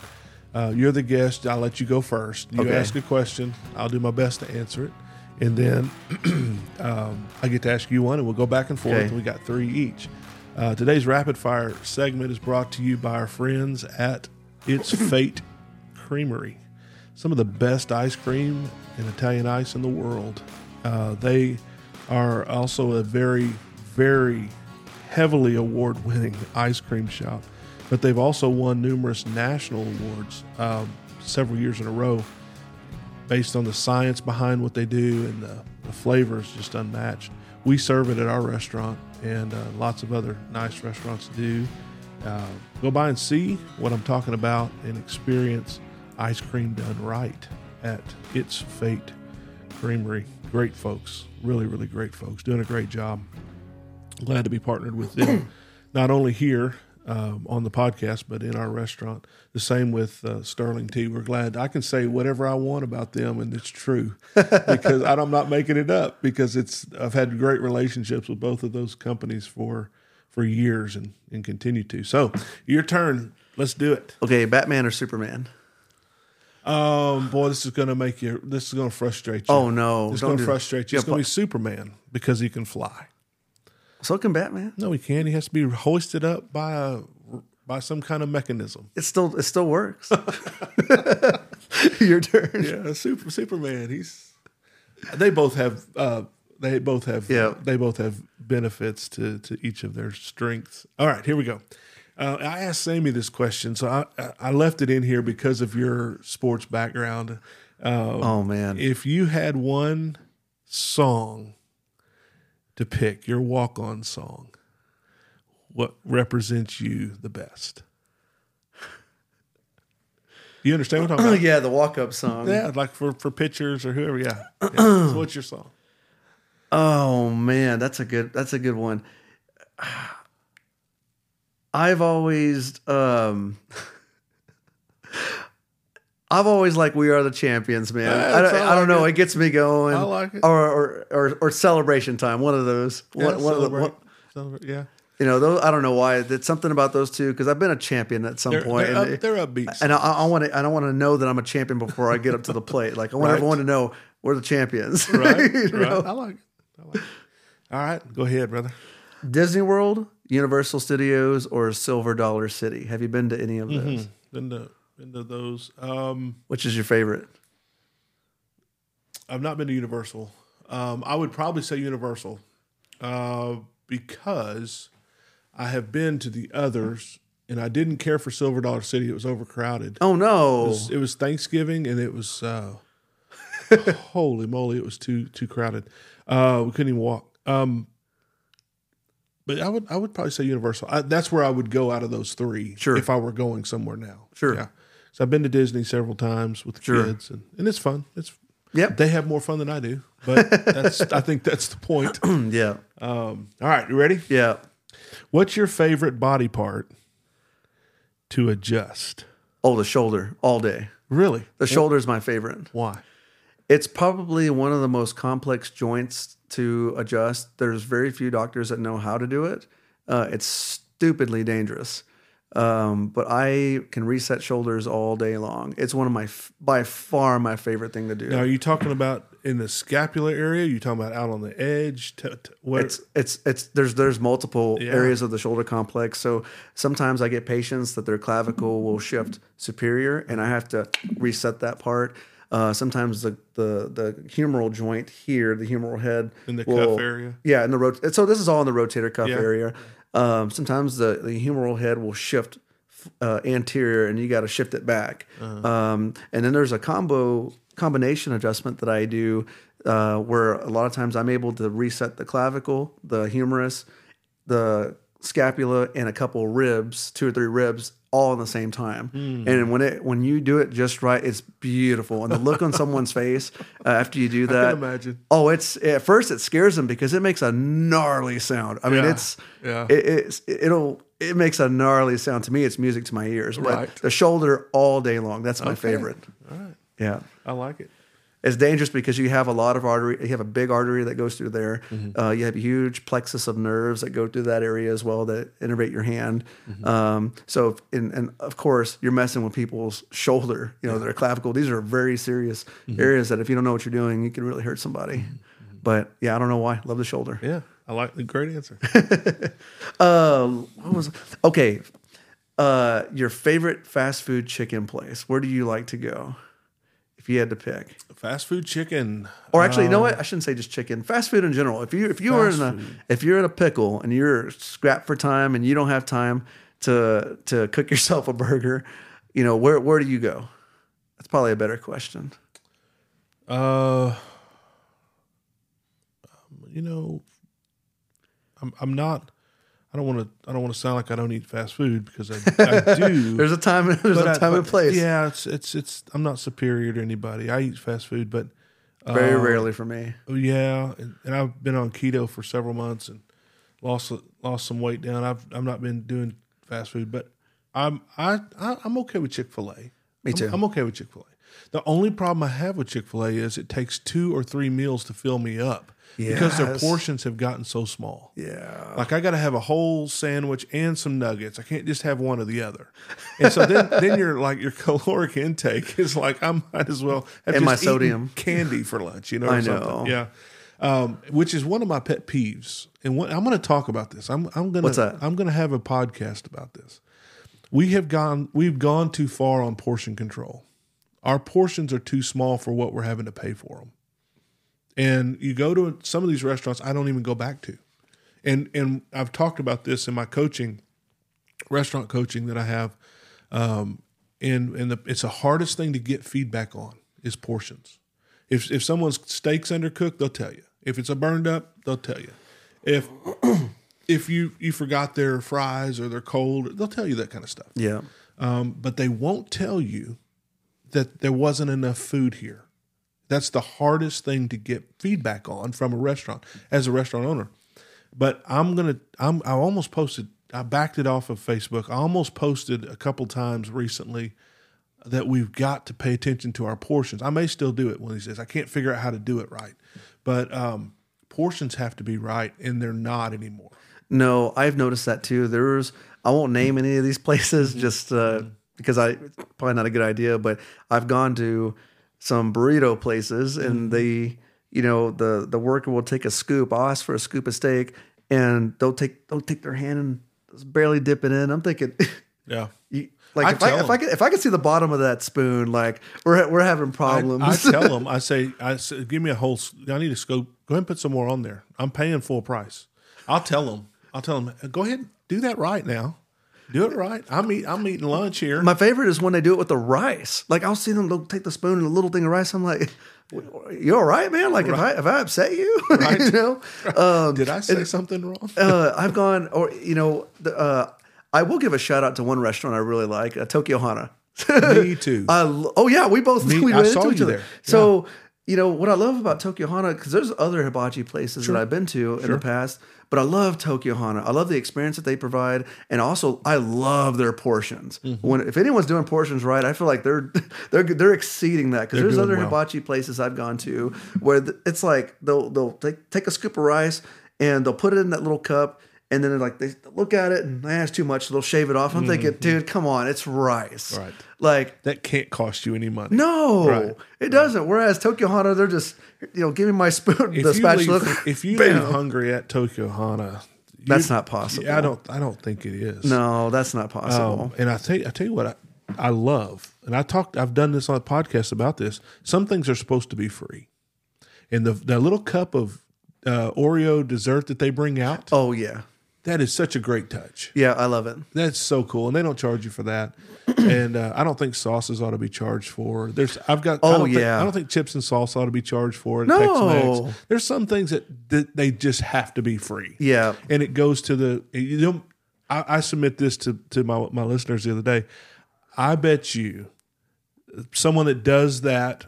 Uh, you're the guest. I'll let you go first. You Okay. ask a question. I'll do my best to answer it, and then um, I get to ask you one, and we'll go back and forth. Okay. And we got three each. Uh, today's rapid fire segment is brought to you by our friends at It's Fate Creamery. Some of the best ice cream and Italian ice in the world. Uh, they are also a very, very heavily award winning ice cream shop, but they've also won numerous national awards um, several years in a row based on the science behind what they do and the, the just unmatched. We serve it at our restaurant, and uh, lots of other nice restaurants do. Uh, go by and see what I'm talking about and experience ice cream done right at It's Fate Creamery. Great folks, really, really great folks, doing a great job. Glad to be partnered with them, not only here um, on the podcast, but in our restaurant. The same with uh, Sterling Tea. We're glad I can say whatever I want about them, and it's true because I'm not making it up. Because it's I've had great relationships with both of those companies for for years and and continue to. So your turn. Let's do it. Okay, Batman or Superman? Um, boy, this is going to make you. This is going to frustrate you. Oh no, It's don't going to do frustrate you. It's going to be Superman because he can fly. So can Batman. No, he can't. He has to be hoisted up by a by some kind of mechanism. It still it still works. Your turn. Yeah, super Superman. He's. They both have. Uh, they both have. Yeah. They both have benefits to to each of their strengths. All right, here we go. Uh, I asked Sammy this question, so I I left it in here because of your sports background. Uh, Oh man. if you had one song to pick, your walk on song, what represents you the best? You understand what I'm talking about? yeah, the walk up song. Yeah, like for for pitchers or whoever. Yeah. yeah. so what's your song? Oh man, that's a good that's a good one. I've always um I've always like we are the champions, man. Yeah, I, don't, I I don't like know. it. It gets me going. I like it. Or or or, or celebration time. One of those. Yeah, one, one of the, one, celebrate, yeah. you know, those. I don't know why. It's something about those two because I've been a champion at some They're, point, they're, and, up, they're upbeat. and I, I want to. I don't want to know that I'm a champion before I get up to the plate. Like I want Right. everyone to know we're the champions. right, You know? right. I like it. I like it. All right, go ahead, brother. Disney World, Universal Studios, or Silver Dollar City? Have you been to any of mm-hmm. those? Into into those. Um, Which is your favorite? I've not been to Universal. Um, I would probably say Universal uh, because I have been to the others, and I didn't care for Silver Dollar City. It was overcrowded. Oh no! It was, it was Thanksgiving, and it was uh, holy moly, it was too too crowded. Uh, we couldn't even walk. Um, but I would I would probably say Universal. I, that's where I would go out of those three. Sure. If I were going somewhere now. Sure. Yeah. So I've been to Disney several times with the Sure. kids, and, and it's fun. It's Yep. they have more fun than I do, but that's I think that's the point. yeah. Um, all right, you ready? Yeah. What's your favorite body part to adjust? Oh, the shoulder all day. Really? The shoulder is my favorite. Why? It's probably one of the most complex joints to adjust. There's very few doctors that know how to do it. Uh, it's stupidly dangerous. Um, but I can reset shoulders all day long. It's one of my, f- by far, my favorite thing to do. Now, are you talking about in the scapular area? you talking about out on the edge? T- t- what? it's it's it's there's there's multiple Yeah. areas of the shoulder complex. So sometimes I get patients that their clavicle will shift superior, and I have to reset that part. Uh, sometimes the, the the humeral joint here, the humeral head, In the will- cuff area? Yeah, in the rot- So this is all in the rotator cuff Yeah. area. Um, sometimes the the humeral head will shift uh, anterior, and you got to shift it back. Uh-huh. Um, and then there's a combo combination adjustment that I do, uh, where a lot of times I'm able to reset the clavicle, the humerus, the scapula, and a couple ribs, two or three ribs, all in the same time. Hmm. And when it when you do it just right, it's beautiful. And the look on someone's face uh, after you do I that, can imagine. oh, it's at first it scares them because it makes a gnarly sound. I mean, Yeah. it's Yeah. it, it's it'll it makes a gnarly sound to me. It's music to my ears. But Right. the shoulder all day long. That's my Okay. favorite. All right. Yeah. I like it. It's dangerous because you have a lot of artery. You have a big artery that goes through there. Mm-hmm. Uh, you have a huge plexus of nerves that go through that area as well that innervate your hand. Mm-hmm. Um, so, if, and, and of course, you're messing with people's shoulder. You know, their clavicle. These are very serious Mm-hmm. areas that if you don't know what you're doing, you can really hurt somebody. But yeah, I don't know why. Love the shoulder. Yeah. I like the great answer. Uh, what was okay? Uh, your favorite fast food chicken place? Where do you like to go? If you had to pick. Fast food chicken. Or actually, you know what? I shouldn't say just chicken. Fast food in general. If you if you are in Fast a food. if you're in a pickle and you're scrapped for time and you don't have time to to cook yourself a burger, you know where where do you go? That's probably a better question. Uh, um, you know, I'm I'm not. I don't want to. I don't want to sound like I don't eat fast food because I, I do. There's a time. There's a I- time and place. Yeah, it's it's it's. I'm not superior to anybody. I eat fast food, but Very uh, rarely for me. Yeah, and, and I've been on keto for several months and lost lost some weight down. I've I've not been doing fast food, but I'm I, I I'm okay with Chick Fil A. Me too. I'm, okay with Chick Fil A. The only problem I have with Chick Fil A is it takes two or three meals to fill me up because their portions have gotten so small. Yeah. Like I got to have a whole sandwich and some nuggets. I can't just have one or the other. And so then, then you're like your caloric intake is like I might as well have And just my sodium. candy for lunch. You know, or I something. know. Yeah, um, which is one of my pet peeves. And what, I'm going to talk about this. I'm I'm going What's to that? I'm going to have a podcast about this. We have gone we've gone too far on portion control. Our portions are too small for what we're having to pay for them. And you go to some of these restaurants I don't even go back to. And and I've talked about this in my coaching restaurant coaching that I have um and and the, it's the hardest thing to get feedback on is portions. If if someone's steak's undercooked, they'll tell you. If it's a burned up, they'll tell you. If if you you forgot their fries or they're cold, they'll tell you that kind of stuff. Yeah. Um, but they won't tell you that there wasn't enough food here. That's the hardest thing to get feedback on from a restaurant as a restaurant owner. But I'm gonna I'm I almost posted I backed it off of Facebook. I almost posted a couple times recently that we've got to pay attention to our portions. I may still do it when he says I can't figure out how to do it right. But um, portions have to be right and they're not anymore. No, I've noticed that too. There's I won't name any of these places just uh, because I probably not a good idea, but I've gone to some burrito places and mm-hmm. they, you know, the the worker will take a scoop. I'll ask for a scoop of steak, and they'll take they'll take their hand and just barely dip it in. I'm thinking. Yeah. You, like I if I, if I could if I could see the bottom of that spoon, like we're we're having problems. I, I tell them, I say, I say, give me a whole. I need a scoop. Go ahead and put some more on there. I'm paying full price. I'll tell them. I'll tell them. Go ahead, and do that right now. Do it right. I'm eat, I'm eating lunch here. My favorite is when they do it with the rice. Like I'll see them they'll take the spoon and a little thing of rice. I'm like, "You all right, man? Like if I if I upset you, you know." Um, Did I say something wrong? uh, I've gone, or you know, the, uh, I will give a shout out to one restaurant I really like, uh, Tokyo Hana. Me too. Lo- oh yeah, we both Me- we I saw you other. there. So you know what I love about Tokyo Hana because there's other hibachi places that I've been to in the past, but I love Tokyo Hana. I love the experience that they provide, and also I love their portions. Mm-hmm. When if anyone's doing portions right, I feel like they're they're they're exceeding that because there's other well. hibachi places I've gone to where it's like they'll they'll take take a scoop of rice and they'll put it in that little cup. And then they're like they look at it and that's too much. So they'll shave it off. I'm thinking, dude, come on, it's rice. Mm-hmm. Right. Like that can't cost you any money. no, Right. it doesn't. Whereas Tokyo Hana, they're just you know, give me my spoon, If the spatula. leave, if you leave hungry at Tokyo Hana, That's not possible. I don't. I don't think it is. no, that's not possible. Um, and I tell you, I tell you what I, I love, and I talked. I've done this on a podcast about this. Some things are supposed to be free, and the the little cup of uh, Oreo dessert that they bring out, oh yeah, that is such a great touch. yeah, I love it. That's so cool, and they don't charge you for that. and uh, I don't think sauces ought to be charged for. There's, I've got. I Oh, think- yeah. I don't think chips and sauce ought to be charged for. at No. Tex-Mex. there's some things that, that they just have to be free. Yeah, and it goes to the you know. I, I submit this to to my my listeners the other day. I bet you someone that does that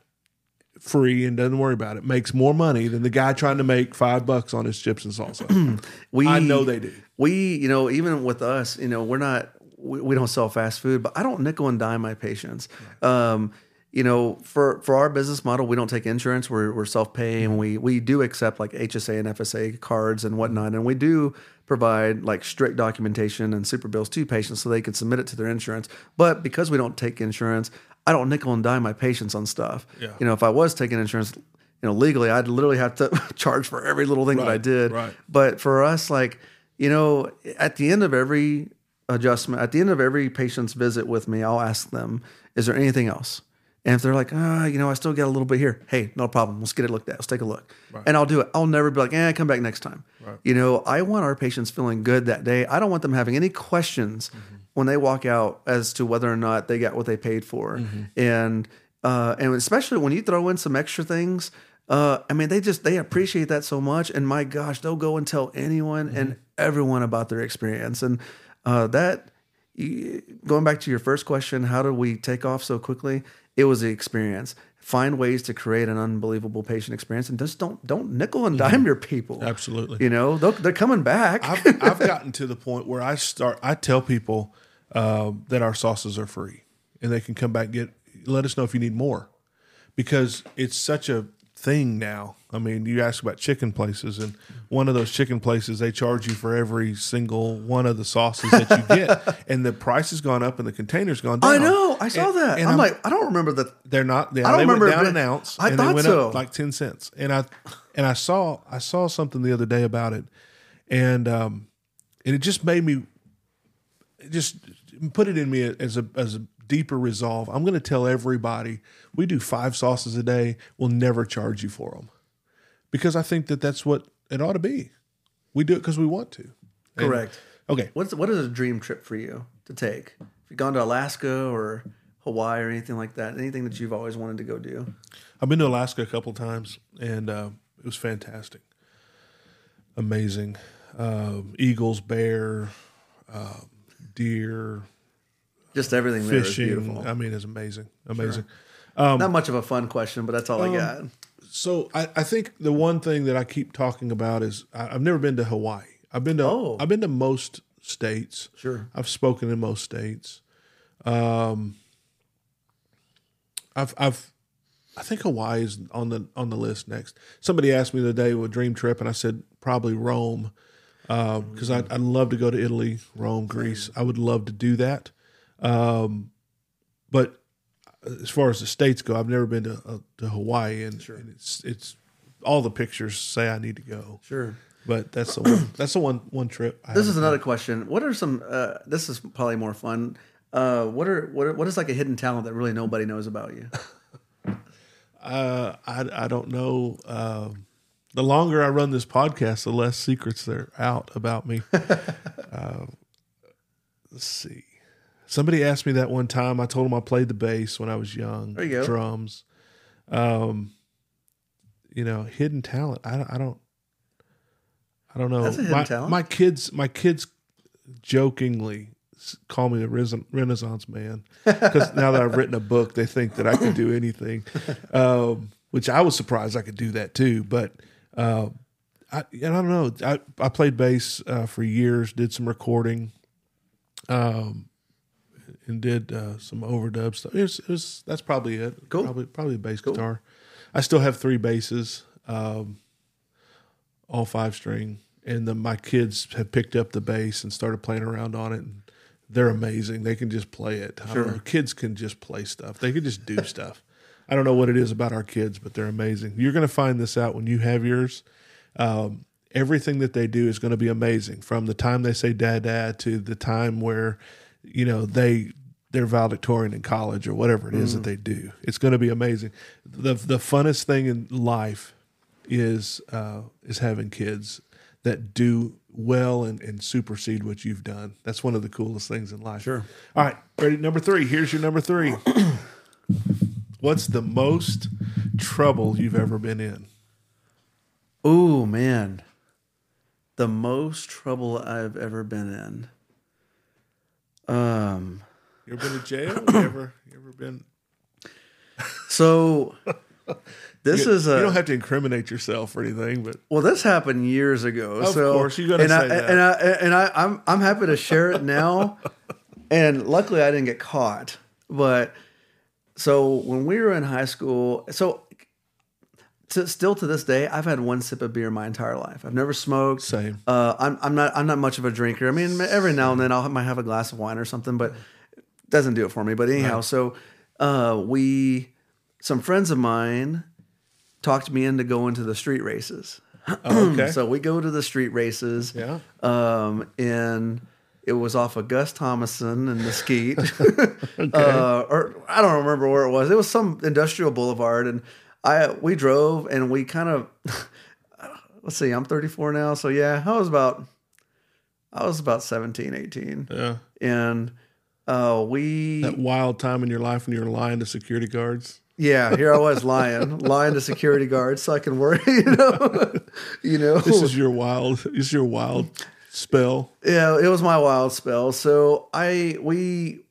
free and doesn't worry about it makes more money than the guy trying to make five bucks on his chips and salsa. We I know they do. We you know even with us you know we're not we, we don't sell fast food but i don't nickel and dime my patients. Um you know for for our business model we don't take insurance. We're, we're self-paying we we do accept like hsa and fsa cards and whatnot. And we do provide like strict documentation and super bills to patients so they can submit it to their insurance. But because we don't take insurance i don't nickel and dime my patients on stuff. Yeah. you know if i was taking insurance you know legally i'd literally have to charge for every little thing that i did. right. but for us, like, you know, at the end of every adjustment, at the end of every patient's visit with me, I'll ask them, is there anything else? And if they're like, ah, you know, I still got a little bit here, hey, no problem. Let's get it looked at. Let's take a look. And I'll do it. I'll never be like, eh, come back next time. You know, I want our patients feeling good that day. I don't want them having any questions when they walk out as to whether or not they got what they paid for. And uh, and especially when you throw in some extra things, uh, I mean, they just they appreciate that so much, and my gosh, they'll go and tell anyone and everyone about their experience, and uh, that. Going back to your first question, how do we take off so quickly? It was the experience. Find ways to create an unbelievable patient experience, and just don't don't nickel and dime your people. Absolutely. You know they're coming back. I've, I've gotten to the point where I start. I tell people uh, that our sauces are free, and they can come back and get. Let us know if you need more, because it's such a thing now. I mean, you ask about chicken places, and one of those chicken places they charge you for every single one of the sauces that you get, and the price has gone up and the container's gone down. I know. I saw And- that. and I'm, like, I don't remember that. they're not. Yeah, I don't they remember went down it an ounce. I and thought they went so. up like ten cents. And I and I saw I saw something the other day about it, and um, and it just made me it just put it in me as a as a deeper resolve. I'm going to tell everybody we do five sauces a day. We'll never charge you for them because I think that that's what it ought to be. We do it because we want to. And- Correct. okay. What's what is a dream trip for you to take? If you've gone to Alaska or Hawaii or anything like that, anything that you've always wanted to go do. I've been to Alaska a couple times, and uh, it was fantastic, amazing. Um, eagles, bear, um, deer, Just everything there is fishing. beautiful. I mean, it's amazing, amazing. Not much of a fun question, but that's all Um, I got. So I, I think the one thing that I keep talking about is I, I've never been to Hawaii. I've been to Oh. I've been to most states. Sure. I've spoken in most states. Um, I've I've I think Hawaii is on the on the list next. Somebody asked me the other day what dream trip, and I said probably Rome because I'd, I'd love to go to Italy, Rome, Greece. I would love to do that. Um, but as far as the states go, I've never been to uh, to Hawaii, and, and it's it's all the pictures say I need to go. Sure. But that's the one, that's the one one trip. I This is another question. What are some? Uh, this is probably more fun. Uh, what are what are, what is like a hidden talent that really nobody knows about you? Uh, I I don't know. Um, the longer I run this podcast, the less secrets there are out about me. uh, let's see. Somebody asked me that one time. I told them I played the bass when I was young. There you go. Drums. Um, you know, hidden talent. I don't. I don't. I don't know. That's a hidden my, talent. my kids. My kids jokingly call me a Renaissance man because now that I've written a book, they think that I could do anything. Um, which I was surprised I could do that too. But uh, I, and I don't know. I, I played bass uh, for years, did some recording, um, and did uh, some overdub stuff. It was, it was that's probably it. Cool. Probably probably a bass guitar. I still have three basses, um, all five string, and then my kids have picked up the bass and started playing around on it. And they're amazing. They can just play it. Sure. know. Kids can just play stuff. They can just do stuff. I don't know what it is about our kids, but they're amazing. You're going to find this out when you have yours. Um, everything that they do is going to be amazing from the time they say dad dad to the time where you know they they're valedictorian in college or whatever it is that they do. It's going to be amazing. The the funnest thing in life is uh is having kids that do well and, and supersede what you've done. That's one of the coolest things in life. Sure. all right ready? Number three. Here's your number three. What's the most trouble you've ever been in? Oh man, the most trouble I've ever been in. Um, You ever been to jail? You ever you ever been? so this You, is a you don't have to incriminate yourself or anything, but well. This happened years ago. So of so, course, you're gonna and I, say that. and I and I I'm I'm happy to share it now. and luckily, I didn't get caught. But so when we were in high school, so to, still to this day, I've had one sip of beer my entire life. I've never smoked. same. Uh, I'm I'm not I'm not much of a drinker. I mean, every now and then I'll might have a glass of wine or something, but it doesn't do it for me. But anyhow, so uh, we some friends of mine talked me into going to the street races. Oh, okay. So we go to the street races. yeah. Um, and it was off of Gus Thomasson and Mesquite. uh, or I don't remember where it was. It was some industrial boulevard. And I we drove and we kind of let's see, I'm 34 now. So yeah, I was about I was about 17, 18. Yeah. And uh, we That wild time in your life when you were lying to security guards. yeah, here I was lying, lying to security guards so I can work, you know. you know. This is your wild. This is your wild spell. Yeah, it was my wild spell. So I we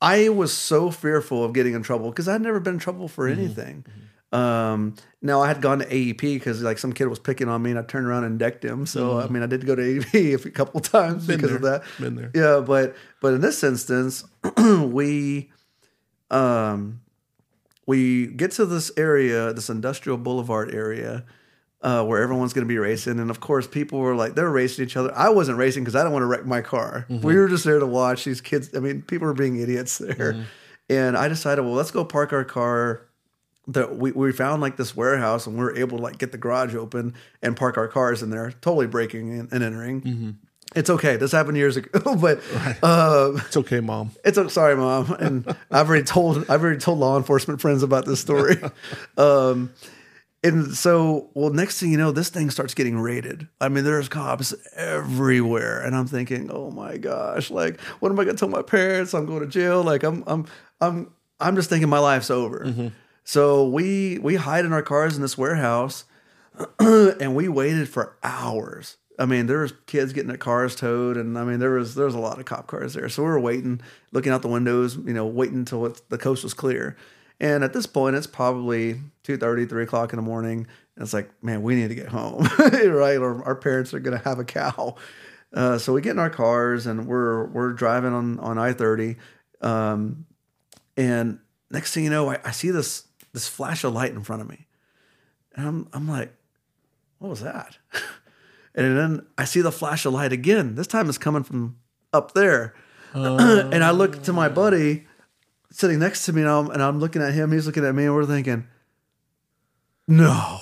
I was so fearful of getting in trouble because I'd never been in trouble for Mm-hmm. Um, now I had gone to AEP because like some kid was picking on me and I turned around and decked him. So I mean I did go to AEP a couple times Mm-hmm. Been because of that. Been there. Yeah, but but in this instance, we um we get to this area, this industrial boulevard area, uh, where everyone's going to be racing, and of course, people were like they're racing each other. I wasn't racing because I don't want to wreck my car. We were just there to watch these kids. I mean, people were being idiots there, and I decided, well, let's go park our car. That we, we found like this warehouse, and we were able to like get the garage open and park our cars in there, totally breaking and, and entering. It's okay. This happened years ago, but uh, It's okay, mom. it's a, sorry, mom. And I've already told I've already told law enforcement friends about this story. um, and so, well, next thing you know, this thing starts getting raided. I mean, there's cops everywhere, and I'm thinking, oh my gosh, like, what am I gonna tell my parents? I'm going to jail. Like, I'm I'm I'm I'm just thinking my life's over. So we we hide in our cars in this warehouse, and we waited for hours. I mean, there was kids getting their cars towed, and I mean, there was there was a lot of cop cars there. So we were waiting, looking out the windows, you know, waiting until the coast was clear. And at this point, it's probably 2.30, 3 o'clock in the morning. And it's like, man, we need to get home, right? Or our parents are going to have a cow. Uh, so we get in our cars and we're we're driving on on I thirty, um, and next thing you know, I, I see this this flash of light in front of me, and I'm I'm like, what was that? and then I see the flash of light again. This time it's coming from up there, and I look to my oh. buddy sitting next to me, and I'm, and I'm looking at him. He's looking at me, and we're thinking, no,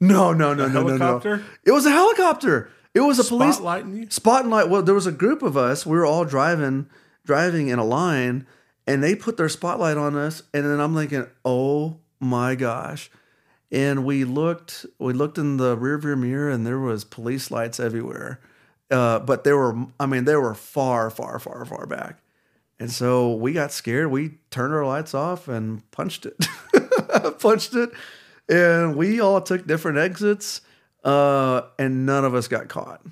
no, no, no, no, no, no. It was a helicopter. It was a police Spotlighting you. spotlight. Well, there was a group of us. We were all driving, driving in a line, and they put their spotlight on us. And then I'm thinking, oh my gosh! And we looked, we looked in the rearview mirror, and there was police lights everywhere. Uh, but they were, I mean, they were far, far, far, far back. And so we got scared. We turned our lights off and punched it, punched it, and we all took different exits. Uh, and none of us got caught.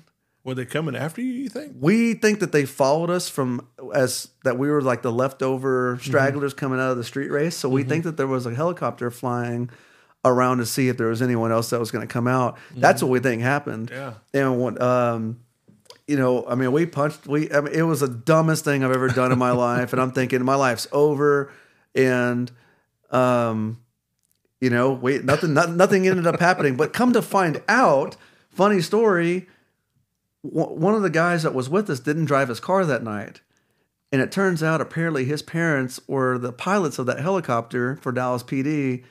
Were they coming after you? You think? We think that they followed us from as that we were like the leftover stragglers coming out of the street race. So we think that there was a helicopter flying around to see if there was anyone else that was going to come out. That's what we think happened. Yeah. And when, um, you know, I mean, we punched. We, I mean, it was the dumbest thing I've ever done in my life, and I'm thinking my life's over. And, um, you know, wait, nothing, not, nothing ended up happening. But come to find out, funny story w- one of the guys that was with us didn't drive his car that night. And it turns out apparently his parents were the pilots of that helicopter for Dallas PD.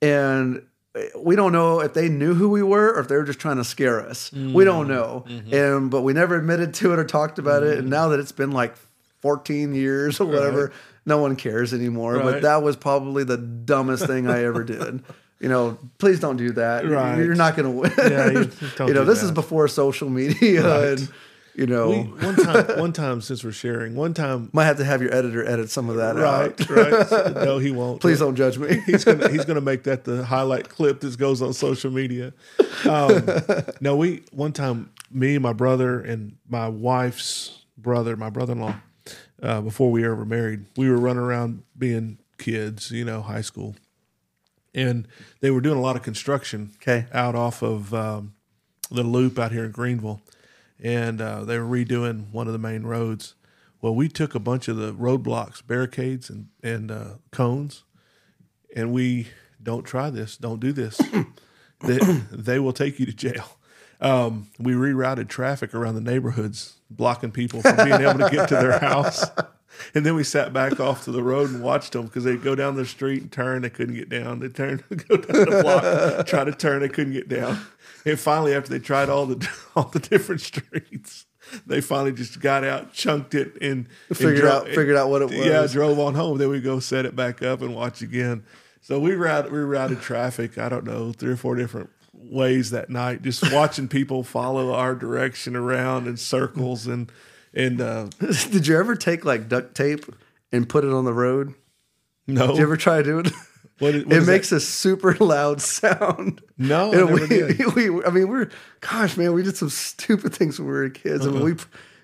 And eh, we don't know if they knew who we were or if they were just trying to scare us. We don't know. And but we never admitted to it or talked about it. And now that it's been like 14 years or whatever, no one cares anymore. But that was probably the dumbest thing I ever did. You know, please don't do that. Right. You're not going to win. Yeah, you you know, this is before social media, Right. and you know, We, one time, one time since we're sharing, one time, might have to have your editor edit some of that right, out. right. No, he won't. Please don't judge me. he's gonna he's gonna make that the highlight clip that goes on social media. Um, no, we one time me, my brother, and my wife's brother, my brother in law, uh, before we ever married. We were running around being kids, you know, high school, and they were doing a lot of construction Okay. out off of um, the loop out here in Greenville, and uh, they were redoing one of the main roads. Well, we took a bunch of the roadblocks, barricades, and and uh, cones, and we don't try this, don't do this. they, they will take you to jail. Um, we rerouted traffic around the neighborhoods, blocking people from being able to get to their house. And then we sat back off to the road and watched them because they'd go down the street and turn. They couldn't get down. They turned, go down the block, try to turn. They couldn't get down. And finally, after they tried all the all the different streets, they finally just got out, chunked it, and and Figured dro- out figured out what it was. yeah, drove on home. Then we go set it back up and watch again. So we routed, we routed traffic. I don't know three or four different ways that night. Just watching people follow our direction around in circles and and uh, Did you ever take like duct tape and put it on the road? no. Did you ever try to do it? What what it makes a super loud sound. no. And never we, we, I mean, we're, gosh, man, we did some stupid things when we were kids. I mean, we,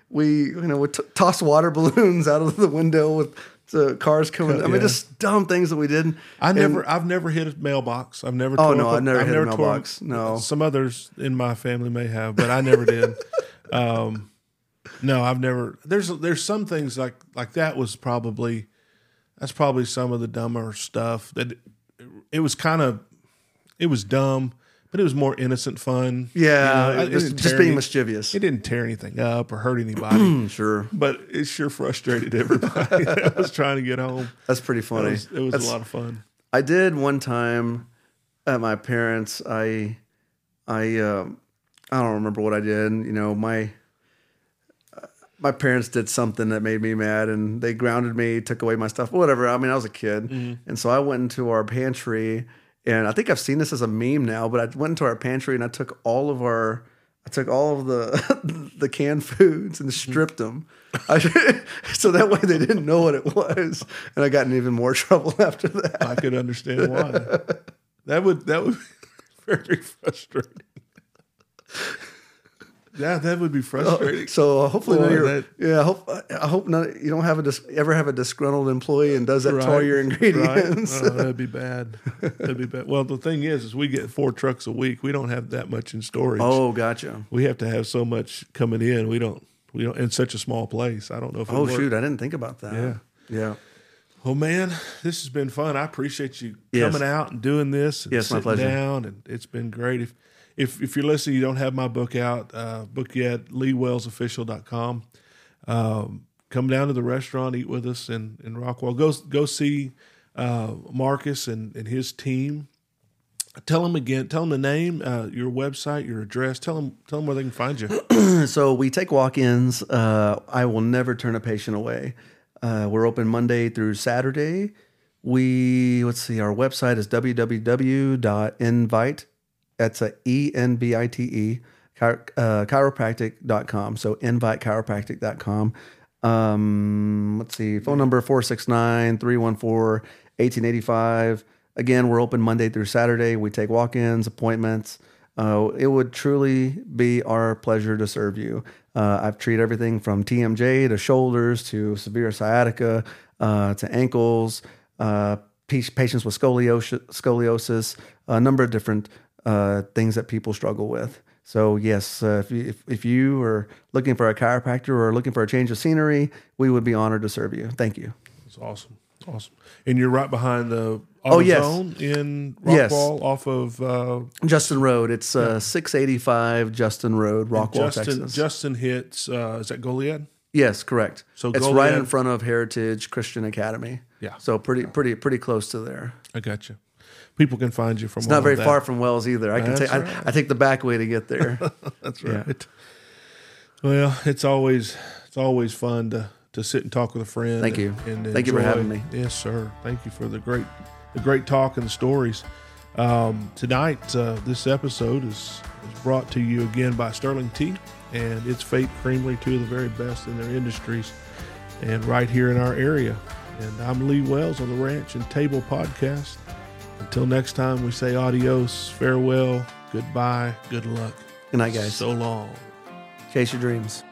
we, you know, we t- tossed water balloons out of the window with the cars coming. I mean, just dumb things that we did. I And- never, I've never hit a mailbox. I've never. Oh, no, a- I've never hit a tore- mailbox. No. some others in my family may have, but I never did. Um, no, I've never. There's there's some things like like that was probably that's probably some of the dumber stuff that it was kind of it was dumb, but it was more innocent fun. yeah, You know, it just, just being any- mischievous. It didn't tear anything up or hurt anybody, sure, but it sure frustrated everybody that was trying to get home. that's pretty It funny. was, it was a lot of fun. I did one time at my parents. I, I, um, I don't remember what I did. You know, my my parents did something that made me mad, and they grounded me, took away my stuff, whatever. I mean, I was a kid, mm-hmm. and so I went into our pantry, and I think I've seen this as a meme now. But I went into our pantry and I took all of our. I took all of the the canned foods and mm-hmm. stripped them, I, so that way they didn't know what it was, and I got in even more trouble after that. I could understand why. That would that would be very frustrating. Yeah, that would be frustrating. So uh, hopefully, none of Boy, that- yeah, I hope I hope none, you don't have a dis, ever have a disgruntled employee and does that to Right, your ingredients. Right? Oh, that'd be bad. That'd be bad. Well, the thing is, is we get four trucks a week. We don't have that much in storage. Oh, gotcha. We have to have so much coming in. We don't. We don't in such a small place. I don't know if. Oh shoot, I didn't think about that. Yeah. yeah. Well, man, this has been fun. I appreciate you Yes. coming out and doing this. And Yes, my sitting pleasure. Down, and it's been great. If if if you're listening, you don't have my book out, uh, book yet, LeeWellsOfficial.com. Um, come down to the restaurant, eat with us in in Rockwall. Go go see uh, Marcus and and his team. Tell them again. Tell them the name, uh, your website, your address. Tell them tell them where they can find you. So we take walk-ins. Uh, I will never turn a patient away. Uh, we're open Monday through Saturday. We let's see. Our website is www.envite. That's a E N B I T E uh, chiropractic.com. So envitechiropractic.com. Um, let's see. Phone number 469 314 1885. Again, we're open Monday through Saturday. We take walk ins, appointments. Uh, it would truly be our pleasure to serve you. Uh, I've treated everything from TMJ to shoulders to severe sciatica uh, to ankles, uh, patients with scoliosis, scoliosis, a number of different uh, things that people struggle with. So yes, uh, if, you, if if you are looking for a chiropractor or looking for a change of scenery, we would be honored to serve you. Thank you. It's awesome, awesome. And you're right behind the Oh, yes. AutoZone in Yes. Rockwall, off of. Uh, Justin Road. It's uh, 685 Justin Road, Rockwall, Justin Texas. Justin hits uh, is that Goliad? yes, correct. So it's Goliad- right in front of Heritage Christian Academy. Yeah. So pretty, pretty, pretty close to there. I got you. People can find you from. It's not very far from Wells either. I can take. I, right. I take the back way to get there. That's Yeah. right. Well, it's always it's always fun to to sit and talk with a friend. Thank you. And, and Thank you for having me. Yes, sir. Thank you for the great the great talk and the stories. Um, tonight, uh, this episode is, is brought to you again by Sterling Tea and its Fate Creamery, two of the very best in their industries, and right here in our area. And I'm Lee Wells on the Ranch and Table podcast. Until next time, we say adios, farewell, goodbye, good luck. Good night, guys. So long. Chase your dreams.